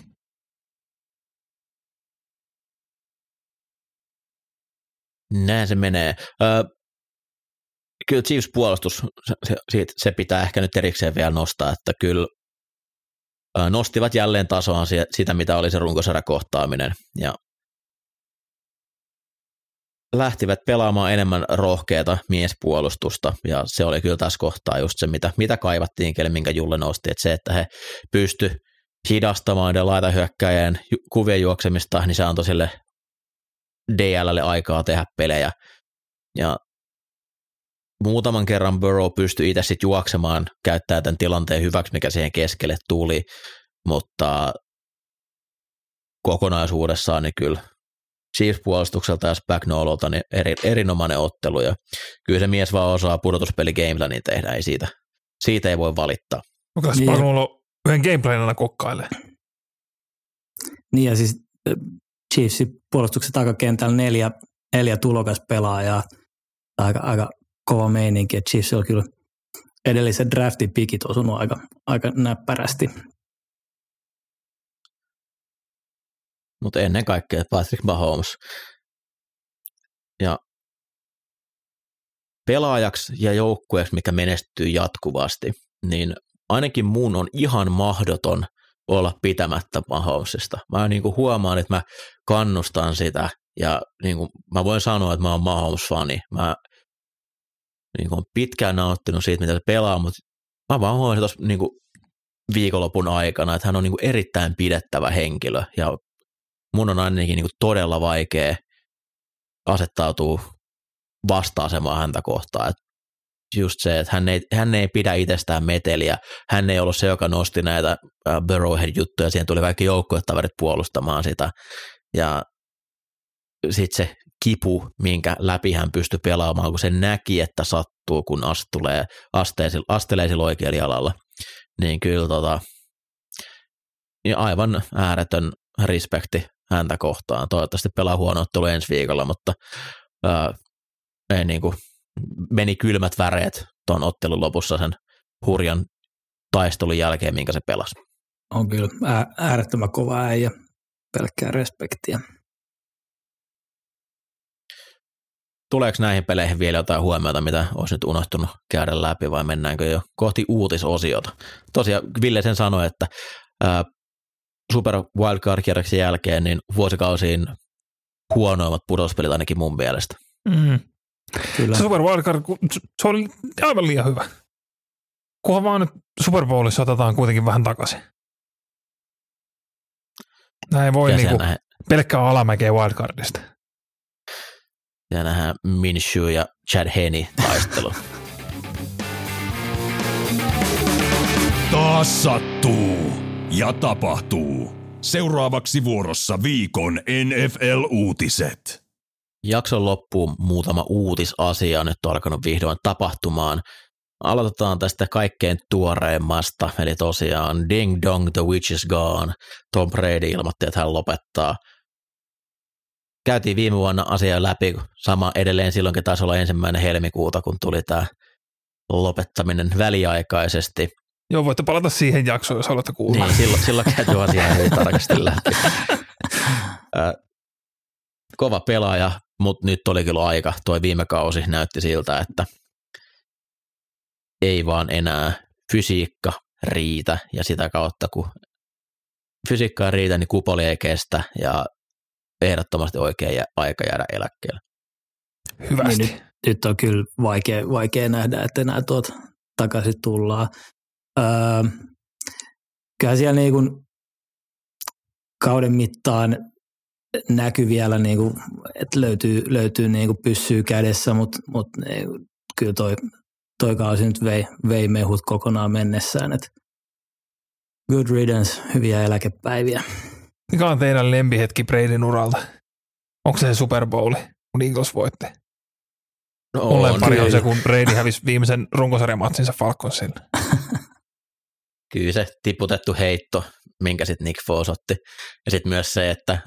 Näin se menee. Ö, kyllä Chiefs puolustus, se, se, pitää ehkä nyt erikseen vielä nostaa, että kyllä ö, nostivat jälleen tasoa sitä, mitä oli se runkosarjakohtaaminen ja lähtivät pelaamaan enemmän rohkeata miespuolustusta, ja se oli kyllä tässä kohtaa just se, mitä, mitä kaivattiin, minkä Julle nosti, että se, että he pysty hidastamaan ja laitahyökkäjän kuvien juoksemista, niin se antoi sille DLlle aikaa tehdä pelejä, ja muutaman kerran Burrow pystyi itse sitten juoksemaan, käyttää tämän tilanteen hyväksi, mikä siihen keskelle tuli, mutta kokonaisuudessaan niin kyllä Chiefs-puolustukselta ja Spagnololta niin eri, erinomainen ottelu ja kyllä se mies vaan osaa pudotuspeli gameplanin tehdä, ei siitä, siitä ei voi valittaa. Onko Spagnolo yhden gameplanina kokkailee? Niin ja siis Chiefsin puolustuksen takakentällä neljä, neljä tulokas pelaajaa, aika, aika kova meininki, että Chiefs on kyllä edellisen draftin pikit osunut aika, aika näppärästi mutta ennen kaikkea Patrick Mahomes. Ja pelaajaksi ja joukkueeksi, mikä menestyy jatkuvasti, niin ainakin mun on ihan mahdoton olla pitämättä Mahomesista. Mä niin kuin huomaan, että mä kannustan sitä ja niin kuin mä voin sanoa, että mä oon Mahomes-fani. Mä niin kuin pitkään nauttinut siitä, mitä se pelaa, mutta mä vaan huomasin tuossa niin kuin viikonlopun aikana, että hän on niin kuin erittäin pidettävä henkilö ja mun on ainakin niin kuin todella vaikea asettautua vasta-asemaan häntä kohtaan. Et just se, että hän ei, hän ei pidä itsestään meteliä, hän ei ollut se, joka nosti näitä Burrowhead-juttuja, siihen tuli kaikki joukkuetaverit puolustamaan sitä, ja sitten se kipu, minkä läpi hän pystyi pelaamaan, kun se näki, että sattuu, kun astulee, astelee sillä oikealla jalalla, niin kyllä tota, niin aivan ääretön respekti häntä kohtaan. Toivottavasti pelaa huono ottelu ensi viikolla, mutta ää, ei niin kuin, meni kylmät väreet tuon ottelun lopussa sen hurjan taistelun jälkeen, minkä se pelasi. On kyllä äärettömän kova äijä, pelkkää respektiä. Tuleeko näihin peleihin vielä jotain huomiota, mitä olisi nyt unohtunut käydä läpi vai mennäänkö jo kohti uutisosiota? Tosiaan Ville sen sanoi, että ää, Super Wildcard-kierroksen jälkeen niin vuosikausiin huonoimmat pudospelit ainakin mun mielestä. Mm. Kyllä. Se Super Wildcard, se oli aivan liian hyvä. Kunhan vaan nyt Super Bowlissa otetaan kuitenkin vähän takaisin. Näin voi ja niinku nähdään, pelkkää alamäkeä Wildcardista. siellä nähdään Minshew ja Chad Henney taistelu. Taas sattuu ja tapahtuu. Seuraavaksi vuorossa viikon NFL-uutiset. Jakson loppuun muutama uutisasia nyt on alkanut vihdoin tapahtumaan. Aloitetaan tästä kaikkein tuoreimmasta, eli tosiaan Ding Dong, the witch is gone. Tom Brady ilmoitti, että hän lopettaa. Käytiin viime vuonna asiaa läpi, sama edelleen silloinkin taisi olla ensimmäinen helmikuuta, kun tuli tämä lopettaminen väliaikaisesti. Joo, voitte palata siihen jaksoon, jos haluatte kuulla. Niin, silloin, silloin käytiin asiaa hyvin tarkasti läpi. Kova pelaaja, mutta nyt oli kyllä aika. Toi viime kausi näytti siltä, että ei vaan enää fysiikka riitä ja sitä kautta, kun fysiikka ei riitä, niin kupoli ei kestä ja ehdottomasti oikea aika jäädä eläkkeelle. Hyvästi. Niin nyt, nyt on kyllä vaikea, vaikea nähdä, että enää tuot takaisin tullaan. Öö, kyllä siellä niin kuin kauden mittaan näkyy vielä, niin kuin, että löytyy, löytyy niin kuin pyssyy kädessä, mutta, mutta niin kuin, kyllä toi, toi kausi nyt vei, vei mehut kokonaan mennessään. Että good riddance, hyviä eläkepäiviä. Mikä on teidän lempihetki Bradyn uralta? Onko se Super Bowl, kun Eagles voitti? No, Mulle pari on se, kun Brady hävisi viimeisen runkosarjamatsinsa Falconsille. Kyllä se tiputettu heitto, minkä sitten Nick Foles otti. Ja sitten myös se, että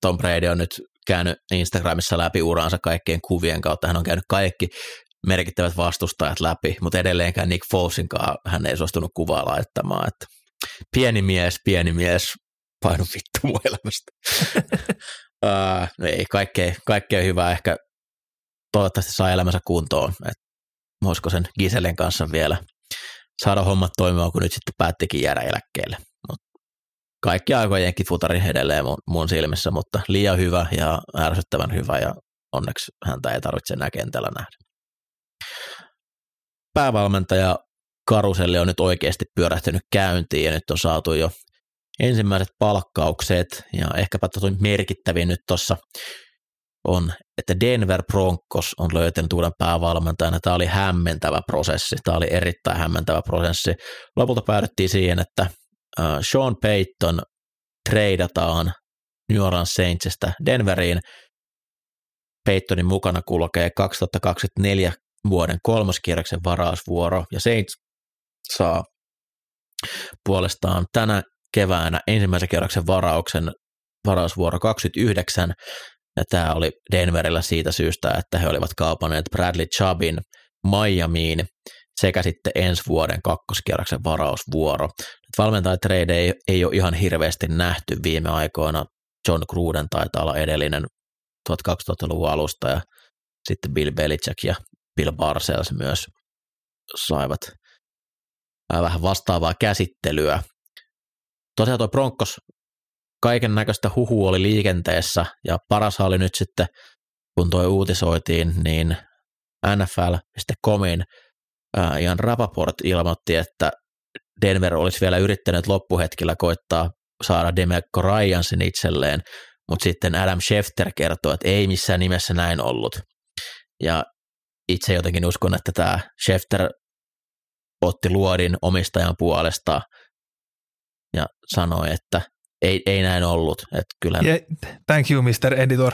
Tom Brady on nyt käynyt Instagramissa läpi uransa kaikkien kuvien kautta. Hän on käynyt kaikki merkittävät vastustajat läpi, mutta edelleenkään Nick Folesinkaan hän ei suostunut kuvaa laittamaan. Että pieni mies, pieni mies, painu vittu mun elämästä. Ää, no ei, kaikkea, kaikkea hyvää. Ehkä toivottavasti saa elämänsä kuntoon. Et voisiko sen Giselen kanssa vielä saada hommat toimimaan, kun nyt sitten päättikin jäädä eläkkeelle. Kaikki aikojenkin futari edelleen mun, mun silmissä, mutta liian hyvä ja ärsyttävän hyvä ja onneksi häntä ei tarvitse enää kentällä nähdä. Päävalmentaja Karuselli on nyt oikeasti pyörähtynyt käyntiin ja nyt on saatu jo ensimmäiset palkkaukset ja ehkäpä toi merkittävin nyt tuossa on, että Denver Broncos on löytänyt uuden päävalmentajana. Tämä oli hämmentävä prosessi. Tämä oli erittäin hämmentävä prosessi. Lopulta päädyttiin siihen, että äh, Sean Payton treidataan New Orleans Saintsista Denveriin. Paytonin mukana kulkee 2024 vuoden kolmoskierroksen varausvuoro ja Saints saa puolestaan tänä keväänä ensimmäisen kierroksen varauksen varausvuoro 29 ja tämä oli Denverillä siitä syystä, että he olivat kaupanneet Bradley Chubbin Miamiin sekä sitten ensi vuoden kakkoskierroksen varausvuoro. Nyt valmentajatrade ei, ei ole ihan hirveästi nähty viime aikoina. John Gruden taitaa olla edellinen 1200-luvun alusta ja sitten Bill Belichick ja Bill Parcells myös saivat vähän vastaavaa käsittelyä. Tosiaan tuo Broncos kaiken näköistä huhu oli liikenteessä ja paras oli nyt sitten, kun toi uutisoitiin, niin NFL.comin ää, Ian Rapaport ilmoitti, että Denver olisi vielä yrittänyt loppuhetkellä koittaa saada Demeco Ryansin itselleen, mutta sitten Adam Schefter kertoi, että ei missään nimessä näin ollut. Ja itse jotenkin uskon, että tämä Schefter otti luodin omistajan puolesta ja sanoi, että ei, ei näin ollut. Että kyllähän... Yeah, thank you, Mr. Editor.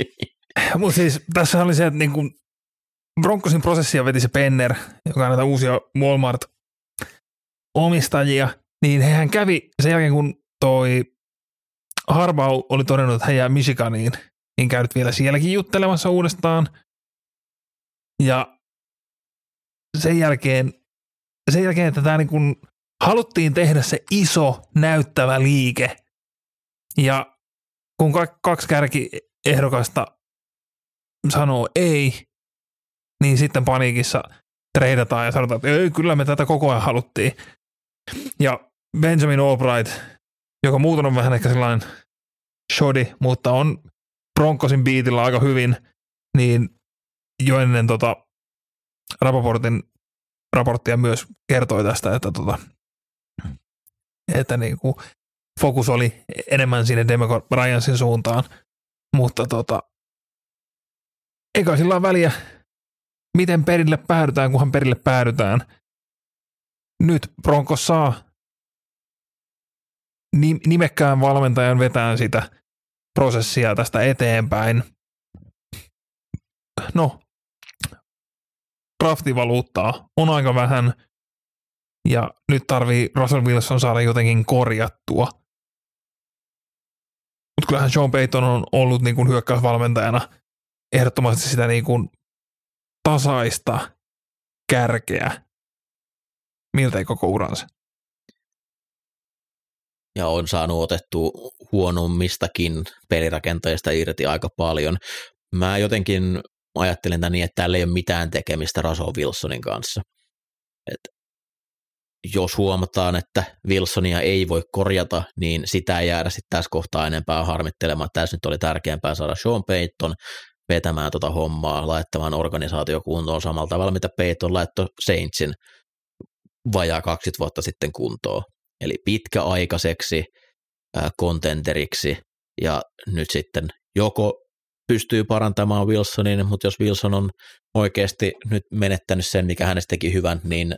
Mutta siis tässä oli se, että niin kun Broncosin prosessia veti se Penner, joka on näitä uusia Walmart-omistajia, niin hehän kävi sen jälkeen, kun toi Harbaugh oli todennut, että hän jää Michiganiin, niin käynyt vielä sielläkin juttelemassa uudestaan. Ja sen jälkeen, sen jälkeen että tämä niin haluttiin tehdä se iso näyttävä liike. Ja kun kaksi kärkiehdokasta sanoo ei, niin sitten paniikissa treidataan ja sanotaan, että ei, kyllä me tätä koko ajan haluttiin. Ja Benjamin Albright joka muuten on vähän ehkä sellainen shodi, mutta on Broncosin biitillä aika hyvin, niin jo ennen tota Rapaportin raporttia myös kertoi tästä, että, tota, että niin kuin fokus oli enemmän sinne Demico Bryansin suuntaan, mutta tota, eikä sillä ole väliä, miten perille päädytään, kunhan perille päädytään. Nyt Broncos saa nimekkään valmentajan vetään sitä prosessia tästä eteenpäin. No, draftivaluuttaa on aika vähän ja nyt tarvii Russell Wilson saada jotenkin korjattua. Mutta kyllähän Sean Payton on ollut niin kuin hyökkäysvalmentajana ehdottomasti sitä niin kuin tasaista kärkeä miltei koko uransa. Ja on saanut otettua huonommistakin pelirakentajista irti aika paljon. Mä jotenkin ajattelen tämän niin, että täällä ei ole mitään tekemistä Russell Wilsonin kanssa. Et jos huomataan, että Wilsonia ei voi korjata, niin sitä ei jäädä sitten tässä kohtaa enempää harmittelemaan. Tässä nyt oli tärkeämpää saada Sean Payton vetämään tota hommaa, laittamaan organisaatio kuntoon samalla tavalla, mitä Payton laittoi Saintsin vajaa 20 vuotta sitten kuntoon. Eli pitkäaikaiseksi kontenteriksi ja nyt sitten joko pystyy parantamaan Wilsonin, mutta jos Wilson on oikeasti nyt menettänyt sen, mikä hänestä teki hyvän, niin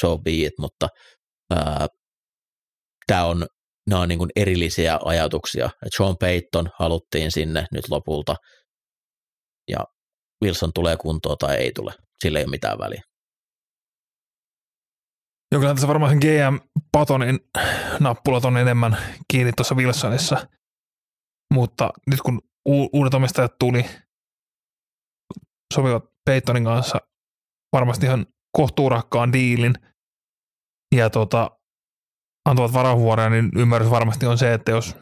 so be it, mutta tämä on, nämä on niin kuin erillisiä ajatuksia. Sean Payton haluttiin sinne nyt lopulta, ja Wilson tulee kuntoon tai ei tule. Sillä ei ole mitään väliä. Kyllä tässä varmaan GM Patonin nappulat on enemmän kiinni tuossa Wilsonissa, mutta nyt kun u- uudet omistajat tuli, sopivat Peytonin kanssa varmasti ihan kohtuurakkaan diilin. Ja tota, antavat varahuoria, niin ymmärrys varmasti on se, että jos,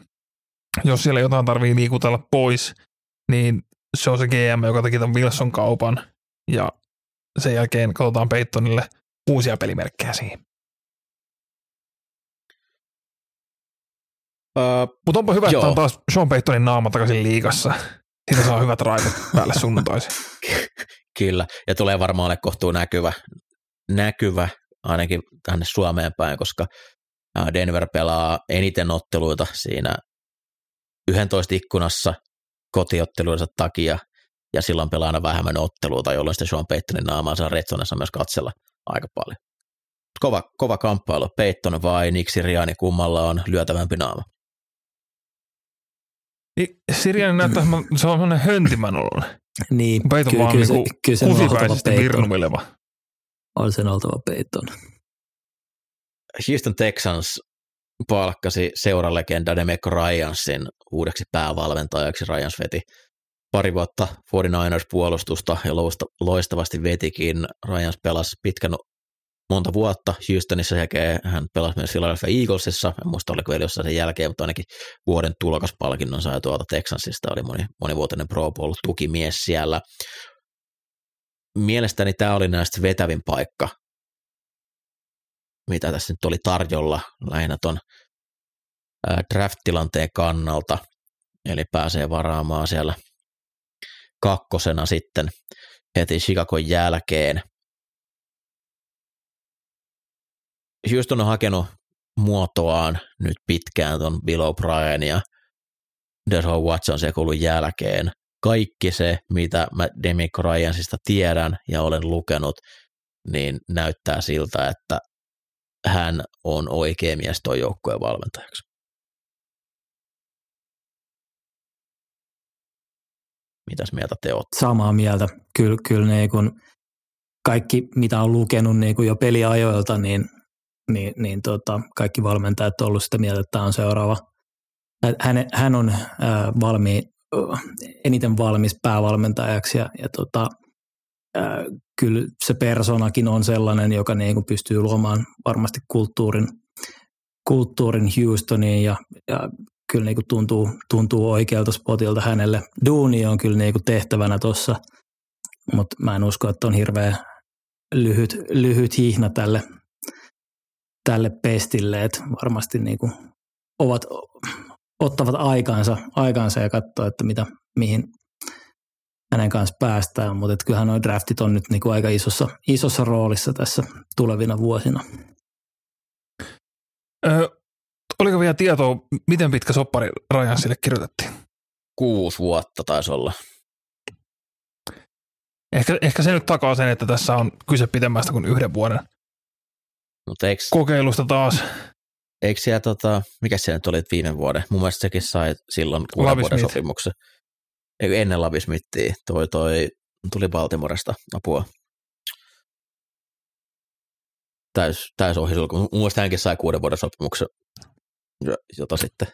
jos siellä jotain tarvii liikutella pois, niin se on se GM, joka teki tämän Wilson kaupan ja sen jälkeen katsotaan Peytonille uusia pelimerkkejä siihen. Uh, Mutta onpa hyvä, joo. että on taas Sean Paytonin naama takaisin liigassa. Siitä saa hyvät raivot päälle sunnuntaisin. Kyllä, ja tulee varmaan ole kohtuu näkyvä, näkyvä ainakin tänne Suomeen päin, koska Denver pelaa eniten otteluita siinä 11 ikkunassa kotiotteluidensa takia, ja silloin pelaa aina vähemmän otteluita, jolloin sitten Sean Paytonin naamaa saa Retsonessa myös katsella aika paljon. Kova, kova kamppailu. Peyton vai Nick Siriani, kummalla on lyötävämpi naama? Niin, Siriani näyttää, että se on sellainen höntimän ollut. Niin, Peyton kyllä, vaan kyllä, niinku kyllä se kusipäisesti virnuileva. On sen oltava Peyton. Houston Texans palkkasi seuralegenda Demeco Ryansin uudeksi päävalmentajaksi. Ryans veti pari vuotta 49ers-puolustusta ja loistavasti vetikin. Ryans pelasi pitkän monta vuotta Houstonissa sekä hän pelasi myös Philadelphia Eaglesissa, en muista oliko vielä jossain sen jälkeen, mutta ainakin vuoden tulokaspalkinnon sai tuolta Texansista, oli moni, monivuotinen Pro Bowl tukimies siellä. Mielestäni tämä oli näistä vetävin paikka, mitä tässä nyt oli tarjolla lähinnä ton draft-tilanteen kannalta, eli pääsee varaamaan siellä kakkosena sitten heti Chicagon jälkeen. Houston on hakenut muotoaan nyt pitkään ton Bill O'Brien ja Deshaun Watson sekulun jälkeen. Kaikki se, mitä mä Demi Ryansista tiedän ja olen lukenut, niin näyttää siltä, että hän on oikea mies tuon joukkueen valmentajaksi. Mitäs mieltä te olette? Samaa mieltä. Kyllä, kyllä niin kun kaikki, mitä on lukenut niin kun jo peliajoilta, niin niin, niin tota, kaikki valmentajat on ollut sitä mieltä, että tämä on seuraava. Hän, hän on ää, valmi, eniten valmis päävalmentajaksi ja, ja tota, ää, kyllä se personakin on sellainen, joka niin kuin pystyy luomaan varmasti kulttuurin, kulttuurin Houstoniin ja, ja kyllä niin kuin tuntuu, tuntuu oikealta spotilta hänelle. Duuni on kyllä niin kuin tehtävänä tuossa, mutta mä en usko, että on hirveä lyhyt, lyhyt hihna tälle, tälle pestille, että varmasti niin kuin ovat, ottavat aikansa, aikansa ja katsoa, että mitä, mihin hänen kanssa päästään, mutta kyllähän nuo draftit on nyt niin kuin aika isossa, isossa roolissa tässä tulevina vuosina. Ö, oliko vielä tietoa, miten pitkä soppari Rajan sille kirjoitettiin? Kuusi vuotta taisi olla. Ehkä, ehkä se nyt takaa sen, että tässä on kyse pitemmästä kuin yhden vuoden Mutta eikö, kokeilusta taas. eikö siellä, tota, mikä se nyt oli viime vuoden? Mun mielestä sekin sai silloin kuuden vuoden sopimuksen. Eikö ennen Lavi Smithia, toi, toi tuli Baltimoresta apua. Täys, täys ohi sulku. Mun mielestä hänkin sai kuuden vuoden sopimuksen, jota sitten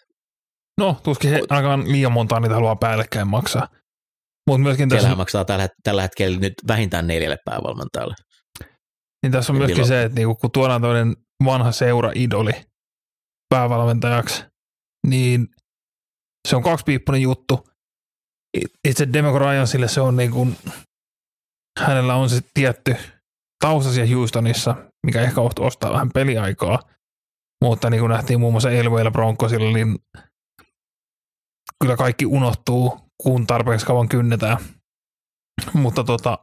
No, tuskin he ainakaan liian montaa niitä haluaa päällekkäin maksaa. Mutta myöskin tässä, maksaa tällä, tällä hetkellä nyt vähintään neljälle päävalmentajalle. niin tässä on myöskin se, että niinku, kun tuodaan toinen vanha seura-idoli päävalmentajaksi, niin se on kaksipiippunen juttu. It- Itse Demeco Ryansille se on niin kuin, hänellä on se tietty tausta siellä Houstonissa, mikä ehkä ost- ostaa vähän peliaikaa, mutta niin kuin nähtiin muun muassa Elveillä Broncosilla, niin kyllä kaikki unohtuu, kun tarpeeksi kauan kynnetään. Mutta tota,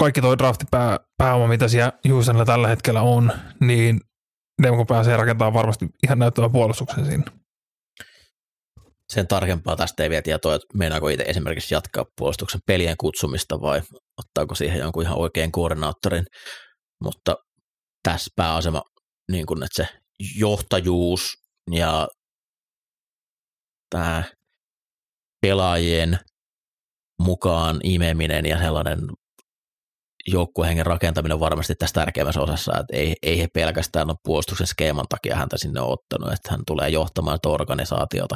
kaikki toi draftipää, pääoma, mitä siellä Houstonilla tällä hetkellä on, niin Demko pääsee rakentamaan varmasti ihan näyttävän puolustuksen sinne. Sen tarkempaa tästä ei vielä tietoa, että meinaako itse esimerkiksi jatkaa puolustuksen pelien kutsumista vai ottaako siihen jonkun ihan oikean koordinaattorin. Mutta tässä pääasema, niin kuin, että se johtajuus ja tämä pelaajien mukaan imeminen ja sellainen joukkuehengen rakentaminen on varmasti tässä tärkeimmässä osassa, että ei, ei he pelkästään ole puolustuksen skeeman takia häntä sinne ottanut, että hän tulee johtamaan organisaatiota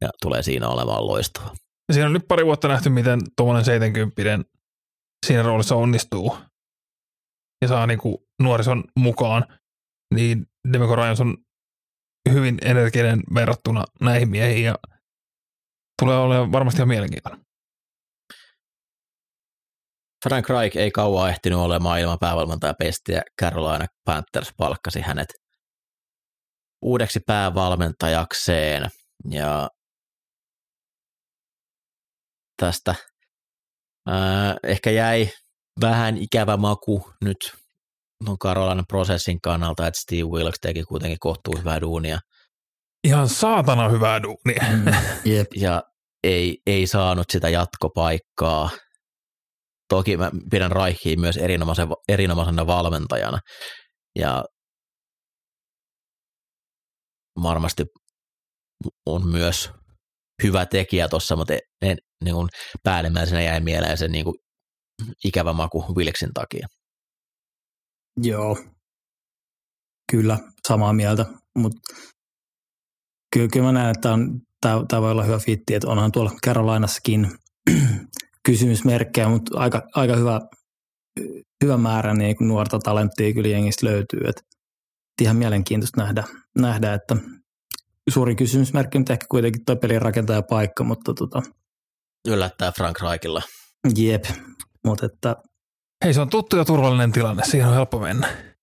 ja tulee siinä olemaan loistava. Siinä on nyt pari vuotta nähty, miten tuommoinen 70 siinä roolissa onnistuu ja saa niin kuin nuorison mukaan, niin Demeco Ryans on hyvin energinen verrattuna näihin miehiin ja tulee olemaan varmasti ihan mielenkiintoinen. Frank Reich ei kauan ehtinyt olemaan ilman päävalmentajapestiä. Carolina Panthers palkkasi hänet uudeksi päävalmentajakseen ja tästä ää, ehkä jäi vähän ikävä maku nyt tuon Carolinan prosessin kannalta, että Steve Wilkes teki kuitenkin kohtuu hyvää duunia Ihan saatana hyvää duunia. Mm, jep. ja ei, ei saanut sitä jatkopaikkaa. Toki mä pidän Reichia myös erinomaisen, erinomaisena valmentajana ja varmasti on myös hyvä tekijä tuossa, mutta en, niin kuin päällimmäisenä jäi mieleen se niin kuin ikävä maku Wilksin takia. Joo, kyllä, samaa mieltä, mutta kyllä, kyllä mä näen, että tämä, tämä voi olla hyvä fitti, että onhan tuolla Carolinassakin kysymysmerkkejä, mutta aika, aika hyvä, hyvä määrä niin kuin nuorta talenttia kyllä jengistä löytyy, että ihan mielenkiintoista nähdä, nähdä että suuri kysymysmerkki on ehkä kuitenkin tuo pelin rakentaja paikka, mutta tota, Yllättää Frank Reichilla. jep, mutta että Hei, se on tuttu ja turvallinen tilanne, siihen on helppo mennä.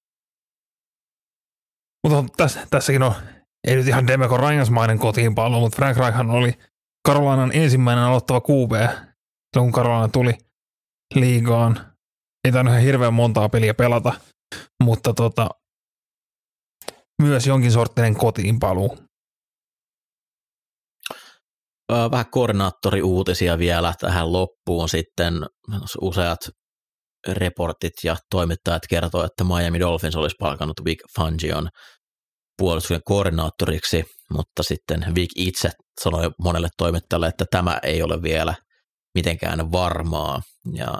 Mutta tässä, tässäkin on, ei nyt ihan Demeco Ryansmainen kotiinpallo, mutta Frank Reichhan oli Karolainen ensimmäinen aloittava QB, kun Karolainen tuli liigaan. Ei tainnut ihan hirveän montaa peliä pelata, mutta tota, myös jonkin sorttinen kotiinpaluu. Ö, Vähän koordinaattoriuutisia vielä tähän loppuun sitten. Useat reportit ja toimittajat kertoo, että Miami Dolphins olisi palkannut Vic Fangion puolustuksen koordinaattoriksi, mutta sitten Vic itse sanoi monelle toimittajalle, että tämä ei ole vielä mitenkään varmaa. Ja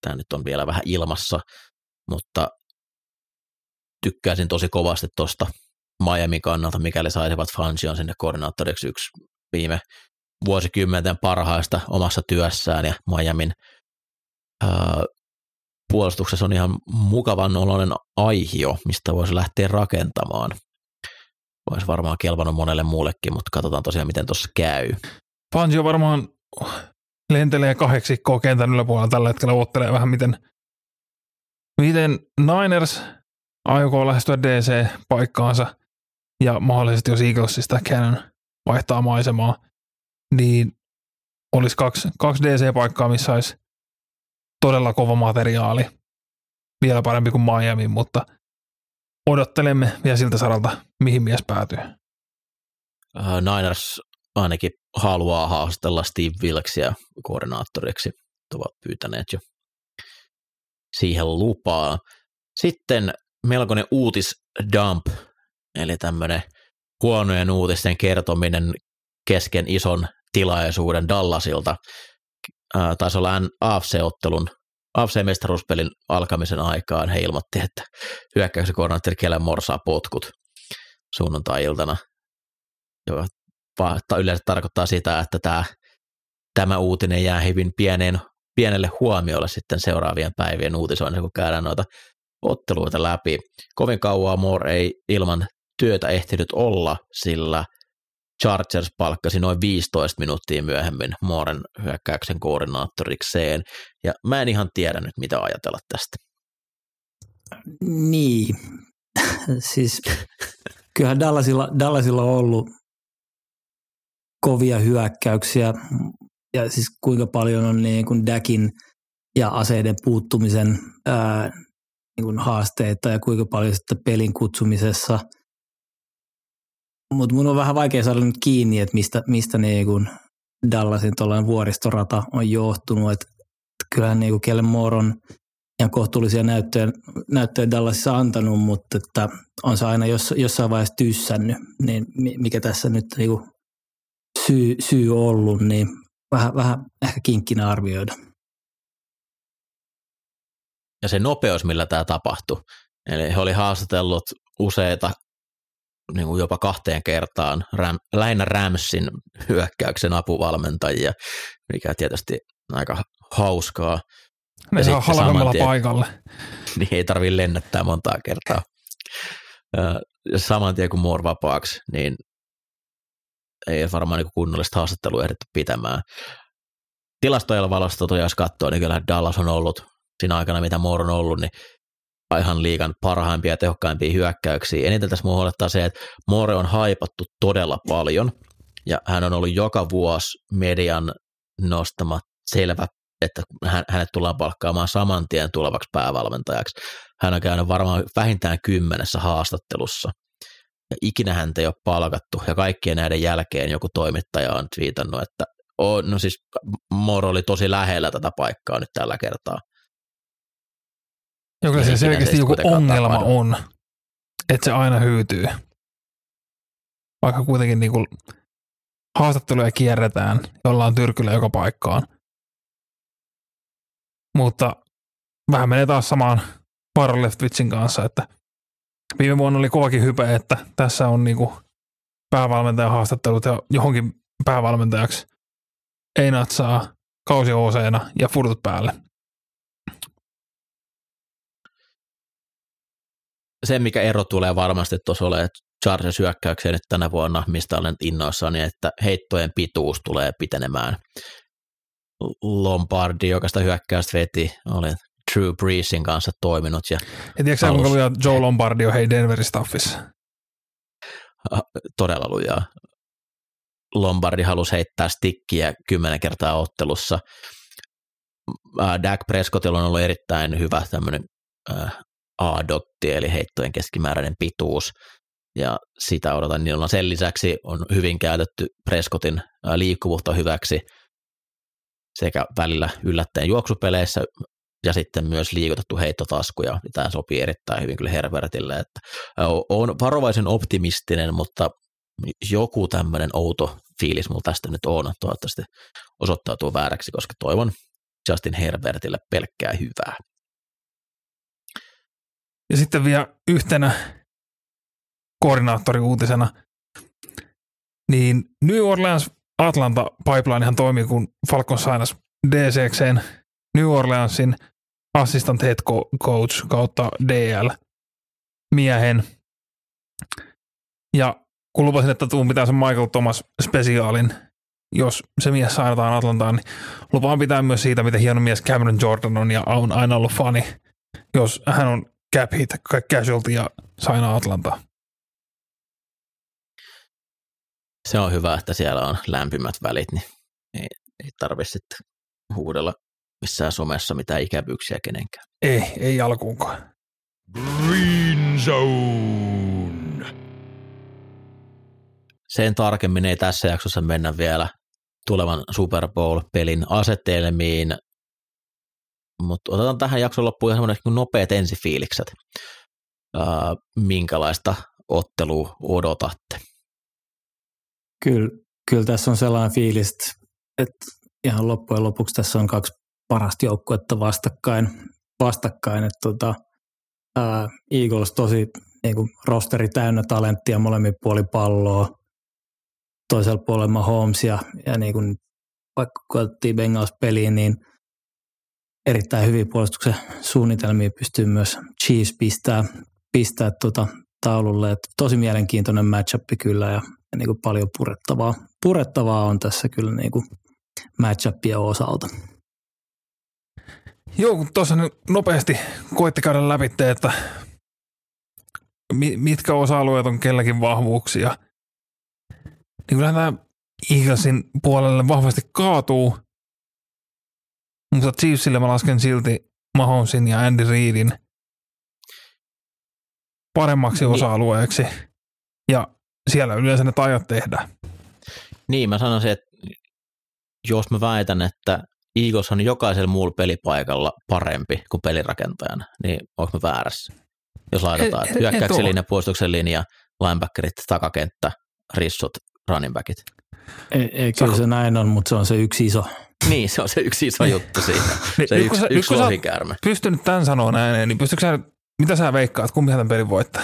tämä nyt on vielä vähän ilmassa, mutta tykkäisin tosi kovasti tuosta Miamin kannalta, mikäli saisivat Fangion sinne koordinaattoriksi yksi viime vuosikymmenten parhaista omassa työssään ja Miamin puolustuksessa on ihan mukavan oloinen aihio, mistä voisi lähteä rakentamaan. Voisi varmaan kelvannut monelle muullekin, mutta katsotaan tosiaan, miten tuossa käy. Fangio varmaan lentelee kahdeksikkoa kentän yläpuolella tällä hetkellä, uottelee vähän miten, miten Niners aikoo lähestyä DC-paikkaansa. ja mahdollisesti jos Eaglesista Cannon vaihtaa maisemaa, niin olisi kaksi, kaksi DC-paikkaa, missä olisi todella kova materiaali, vielä parempi kuin Miami, mutta odottelemme vielä siltä saralta, mihin mies päätyy. Uh, Niners ainakin haluaa haastella Steve Wilksia koordinaattoriksi, ovat pyytäneet jo siihen lupaa. Sitten melkoinen uutisdump, eli tämmöinen huonojen uutisten kertominen kesken ison tilaisuuden Dallasilta. Taisi olla AFC-ottelun, AFC-mestaruuspelin alkamisen aikaan. He ilmoitti, että hyökkäyksen koordinaattori Kellen Morsaa potkut sunnuntai-iltana, joka yleensä tarkoittaa sitä, että tämä, tämä uutinen jää hyvin pieneen, pienelle huomiolle sitten seuraavien päivien uutisoinnissa, kun käydään noita otteluita läpi. Kovin kauan Moore ei ilman työtä ehtinyt olla, sillä Chargers palkkasi noin 15 minuuttia myöhemmin Mooren hyökkäyksen koordinaattorikseen, ja mä en ihan tiedä nyt, mitä ajatella tästä. Niin, siis kyllähän Dallasilla, Dallasilla on ollut kovia hyökkäyksiä, ja siis kuinka paljon on niin kuin Dakin ja aseiden puuttumisen ää, niin kuin haasteita ja kuinka paljon sitten pelin kutsumisessa – mutta mun on vähän vaikea saada nyt kiinni, että mistä, mistä niin kun Dallasin tuollainen vuoristorata on johtunut. Että kyllähän niin Kellen Moore on ihan kohtuullisia näyttöjä, näyttöjä Dallasissa antanut, mutta että on se aina jos, jossain vaiheessa tyssännyt, niin mikä tässä nyt niin syy, syy ollut, niin vähän, vähän ehkä kinkkinä arvioida. Ja se nopeus, millä tämä tapahtui. Eli he oli haastatellut useita niin kuin jopa kahteen kertaan Ram, lähinnä Ramsin hyökkäyksen apuvalmentajia, mikä tietysti aika hauskaa. Ne saa halvemmalla tien, paikalle. Niin ei tarvitse lennättää montaa kertaa. Ja saman tien kun Moore vapaaksi, niin ei varmaan niin kunnollista haastattelua ehditty pitämään. Tilastojen valosta tosiaan jos katsoo, niin kyllä Dallas on ollut siinä aikana, mitä Moore on ollut, niin ihan liikan parhaimpia ja tehokkaimpia hyökkäyksiä. Eniten tässä mua huolettaa se, että More on haipattu todella paljon ja hän on ollut joka vuosi median nostama selvä, että hänet tullaan palkkaamaan saman tien tulevaksi päävalmentajaksi. Hän on käynyt varmaan vähintään kymmenessä haastattelussa. Ja ikinä häntä ei ole palkattu ja kaikkien näiden jälkeen joku toimittaja on viitannut, että on, no siis Moro oli tosi lähellä tätä paikkaa nyt tällä kertaa. Joka se selkeästi joku ongelma tapahdu. on, että se aina hyytyy. Vaikka kuitenkin niin kuin haastatteluja kierretään, jolla on tyrkyllä joka paikkaan. Mutta vähän menee taas samaan Leftwitchin kanssa, että viime vuonna oli kovakin hype, että tässä on niin kuin päävalmentajan haastattelut ja johonkin päävalmentajaksi ei natsaa kausi ja furtut päälle. Se, mikä ero tulee varmasti tuossa ole, että Chargers hyökkäykseen nyt tänä vuonna, mistä olen innoissani, että heittojen pituus tulee pitenemään. Lombardi, joka sitä hyökkäystä veti, oli True Breesin kanssa toiminut. Ja, ja tiedätkö kuinka lujaa Joe Lombardi on hei Denverin staffissa? Ah, todella lujaa. Lombardi halusi heittää stikkiä kymmenen kertaa ottelussa. Dak Prescottilla on ollut erittäin hyvä tämmöinen A-dotti, eli heittojen keskimääräinen pituus, ja sitä odotan niin Sen lisäksi on hyvin käytetty Prescottin liikkuvuutta hyväksi sekä välillä yllättäen juoksupeleissä ja sitten myös liikutettu heittotaskuja. Tämä sopii erittäin hyvin kyllä Herbertille. Että on varovaisen optimistinen, mutta joku tämmöinen outo fiilis mulla tästä nyt on. Toivottavasti osoittautuu vääräksi, koska toivon Justin Herbertille pelkkää hyvää. Ja sitten vielä yhtenä koordinaattoriuutisena, niin New Orleans Atlanta Pipeline ihan toimii, kun Falcon sainas DCXen New Orleansin assistant head coach kautta DL miehen. Ja kun lupasin, että tuun pitää sen Michael Thomas spesiaalin, jos se mies sainataan Atlantaan, niin lupaan pitää myös siitä, mitä hieno mies Cameron Jordan on ja on aina ollut fani. Jos hän on cap hit, casualty ja sainaa Atlanta. Se on hyvä, että siellä on lämpimät välit, niin ei, ei tarvitse sitten huudella missään somessa mitään ikävyyksiä kenenkään. Ei, ei alkuunkaan. Green Zone. Sen tarkemmin ei tässä jaksossa mennä vielä tulevan Super Bowl-pelin asetelmiin, mutta otetaan tähän jakson loppuun ihan semmoinen nopeat ensifiilikset. Ää, minkälaista ottelua odotatte? Kyllä, kyllä tässä on sellainen fiilis, että ihan loppujen lopuksi tässä on kaksi parasta joukkuetta vastakkain, vastakkain että tota, ää, Eagles tosi niin kuin rosteri täynnä talenttia molemmin puoli palloa, toisella puolella Mahomes ja, ja niin kuin, vaikka koettiin Bengals peliin, niin erittäin hyvin puolustuksen suunnitelmia pystyy myös Chiefs pistää, pistää tuota taululle. Et tosi mielenkiintoinen matchup kyllä ja, niin kuin paljon purettavaa, purettavaa on tässä kyllä niin kuin matchupien osalta. Joo, kun tuossa nyt nopeasti koitti käydä läpi, että mitkä osa-alueet on kelläkin vahvuuksia. Niin kyllähän tämä Eaglesin puolelle vahvasti kaatuu, mutta Chiefsille mä lasken silti Mahomesin ja Andy Reidin paremmaksi niin. osa-alueeksi. Ja siellä yleensä ne tajat tehdään. Niin, mä sanoisin, että jos mä väitän, että Eagles on jokaisella muulla pelipaikalla parempi kuin pelirakentajana, niin onko mä väärässä? Jos laitetaan hyökkäyksen linja, puolustuksen linja, linebackerit, takakenttä, rissut, running backit. Ei, ei kyllä se näin on, mutta se on se yksi iso. Niin, se on se yksi iso juttu siinä. Niin, se yksi, sä, yksi lohikäärme. pystynyt tämän sanoa näin, niin pystytkö sä, mitä sä veikkaat, kumpi tämän pelin voittaa?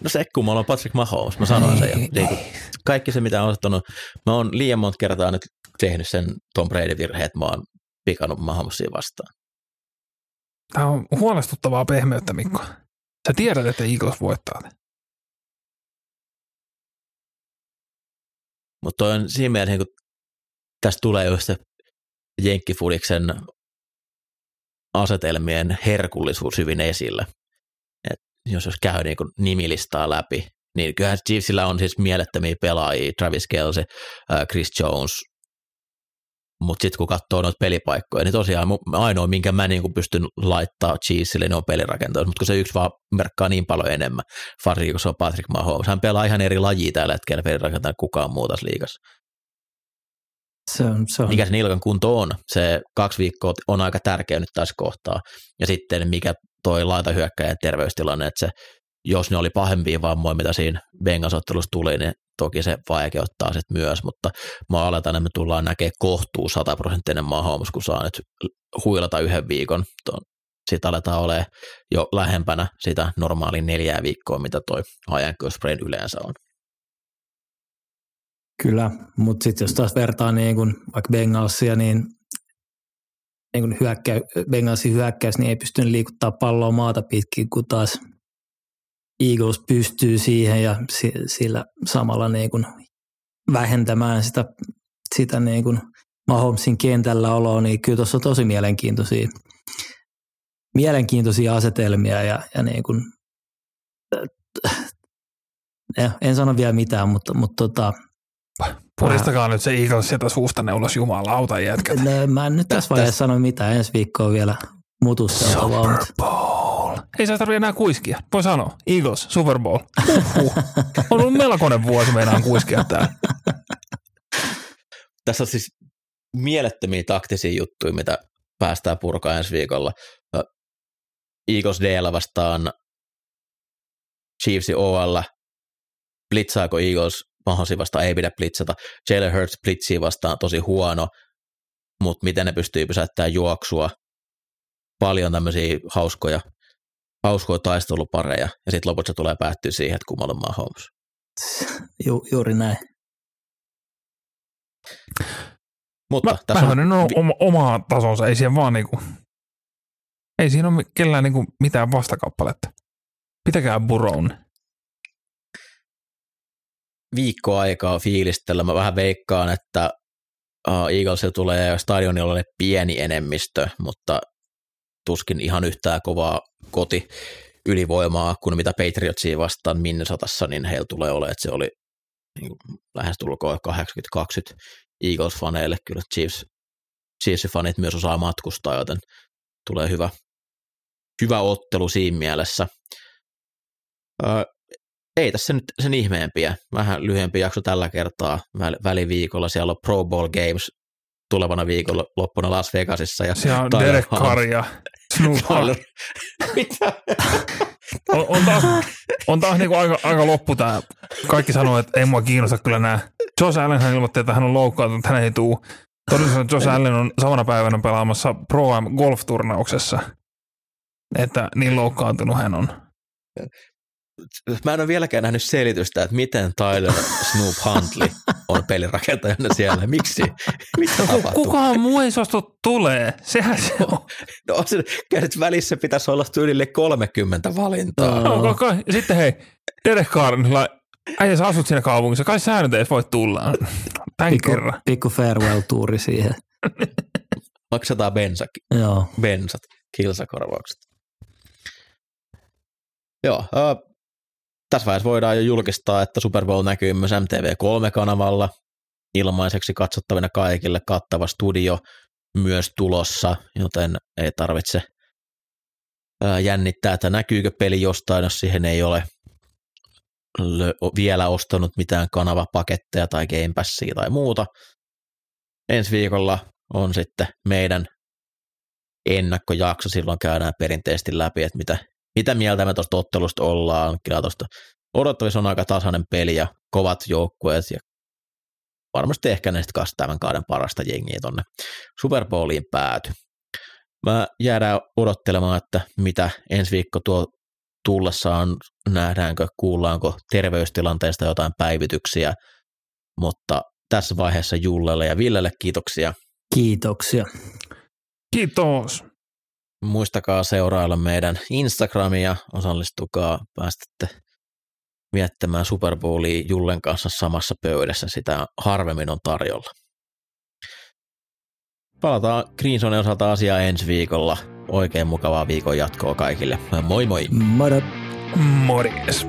No se, kun mulla on Patrick Mahomes, mä sanoin sen jo. Niin kuin, kaikki se, mitä on ottanut, mä oon liian monta kertaa nyt tehnyt sen Tom Brady virhe, että mä oon pikannut Mahomesia vastaan. Tämä on huolestuttavaa pehmeyttä, Mikko. Sä tiedät, että Eagles voittaa. Mutta on siinä mielessä, kun tästä tulee just se Jenkkifudiksen asetelmien herkullisuus hyvin esille. Et jos, jos käy niin kuin nimilistaa läpi, niin kyllähän Chiefsillä on siis mielettömiä pelaajia, Travis Kelsey, Chris Jones, mutta sitten kun katsoo noita pelipaikkoja, niin tosiaan ainoa, minkä mä niin pystyn laittaa Cheeselle, niin on pelirakenteet, mutta kun se yksi vaan merkkaa niin paljon enemmän, varsinkin kun se on Patrick Mahomes. Hän pelaa ihan eri lajia tällä hetkellä pelirakentaa kukaan muu tässä liigassa. Se on, se on. Mikä se nilkan kunto on? Se kaksi viikkoa on aika tärkeä nyt tässä kohtaa. Ja sitten mikä toi laitahyökkäjän terveystilanne, että se jos ne oli pahempia vammoja, mitä siinä Bengals-ottelussa tuli, niin toki se vaikeuttaa sitten myös, mutta mä aletaan, että me tullaan näkemään kohtuu sataprosenttinen Mahomes, kun saa nyt huilata yhden viikon. Sitten aletaan olemaan jo lähempänä sitä normaalin neljää viikkoa, mitä toi ajanköysprain yleensä on. Kyllä, mutta sitten jos taas vertaa niin kun vaikka Bengalsia, niin, niin kun hyökkä, Bengalsin hyökkäys niin ei pystynyt liikuttaa palloa maata pitkin, kun taas Eagles pystyy siihen ja sillä samalla niin kuin vähentämään sitä, sitä niin kuin Mahomesin kentällä oloa, niin kyllä tuossa on tosi mielenkiintoisia, mielenkiintoisia asetelmia ja, ja niin kuin, en sano vielä mitään, mutta, mutta tota, Puristakaa nyt se Eagles sieltä suustanne ulos jumalauta jätkät. Mä en nyt tässä vaiheessa sano mitään, ensi viikkoa vielä mutusteltavaa. Super Bowl. Ei saa tarvitse enää kuiskia. Voi sanoa. Eagles, Super Bowl. Uhuh. On ollut melkoinen vuosi meinaan kuiskia täällä. Tässä on siis mielettömiä taktisia juttuja, mitä päästään purkaa ensi viikolla. Eagles DL vastaan Chiefs OL. Blitzaako Eagles Mahosi vastaan ei pidä blitzata. Jalen Hurts blitzii vastaan tosi huono, mutta miten ne pystyy pysäyttämään juoksua. Paljon tämmöisiä hauskoja, hauskoja taistelupareja, ja sitten lopulta se tulee päättyä siihen, että kummalla on Mahomes. Ju, juuri näin. Mutta Mä, tässä on... on oma, oma tasonsa, ei siihen vaan niinku, ei siinä ole kellään niinku mitään vastakappaletta. Pitäkää Burown viikko aikaa fiilistellä. Mä vähän veikkaan, että uh, Eaglesil tulee stadionilla pieni enemmistö, mutta tuskin ihan yhtään kovaa koti ylivoimaa kuin mitä Patriotsia vastaan Minnesotassa, niin heillä tulee olemaan, että se oli niin kuin lähestulkoon 80-20 Eagles-faneille. Kyllä Chiefs, Chiefs-fanit myös osaa matkustaa, joten tulee hyvä, hyvä ottelu siinä mielessä. Ö, ei tässä nyt sen ihmeempiä. Vähän lyhyempi jakso tällä kertaa väl- väliviikolla. Siellä on Pro Bowl Games tulevana viikolla loppuna Las Vegasissa. Ja Siellä on Derek Carr ja Snoop Dogg. Tyler- Mitä? On, on taas, on taas niinku aika, aika loppu tää. Kaikki sanoo, että ei mua kiinnosta kyllä nämä. Josh Allen hän ilmoitti, että hän on loukkaantunut, että hän ei tuu. Todellisuudessa Josh Allen on samana päivänä pelaamassa Pro Am golf-turnauksessa. Että niin loukkaantunut hän on. Mä en ole vieläkään nähnyt selitystä, että miten Tyler Snoop Huntley on pelirakentajana siellä. Miksi? Mitä tapahtuu? Kukaan muu ei suostu tulee. Sehän se on. No se, välissä pitäisi olla tyylille 30 valintaa. Joo. No, kai, sitten hei, Derek Carr, niin äijä sä asut siinä kaupungissa, kai sä nyt edes voit tulla. Tän Pikku, kerran. pikku farewell-tuuri siihen. Maksetaan bensa, Joo. bensat, kilsakorvaukset. Joo, äh, tässä vaiheessa voidaan jo julkistaa, että Super Bowl näkyy myös MTV3-kanavalla ilmaiseksi katsottavina kaikille kattava studio myös tulossa, joten ei tarvitse ää, jännittää, että näkyykö peli jostain, jos siihen ei ole vielä ostanut mitään kanavapaketteja tai Game Passia tai muuta. Ensi viikolla on sitten meidän ennakkojakso, silloin käydään perinteisesti läpi, että mitä, mitä mieltä me tuosta ottelusta ollaan. Kyllä tuosta odottavissa on aika tasainen peli ja kovat joukkueet ja varmasti ehkä näistä kanssa tämän kauden parasta jengiä tonne Super Bowliin pääty. Mä jäädään odottelemaan, että mitä ensi viikko tuo tullessaan, nähdäänkö, kuullaanko terveystilanteesta jotain päivityksiä, mutta tässä vaiheessa Jullelle ja Villelle kiitoksia. Kiitoksia. Kiitos. Muistakaa seurailla meidän Instagramia, osallistukaa, päästätte viettämään Super Bowlia Jullen kanssa samassa pöydässä, sitä harvemmin on tarjolla. Palataan Greensonen osalta asiaa ensi viikolla. Oikein mukavaa viikon jatkoa kaikille. Moi moi! Moro. Morjes.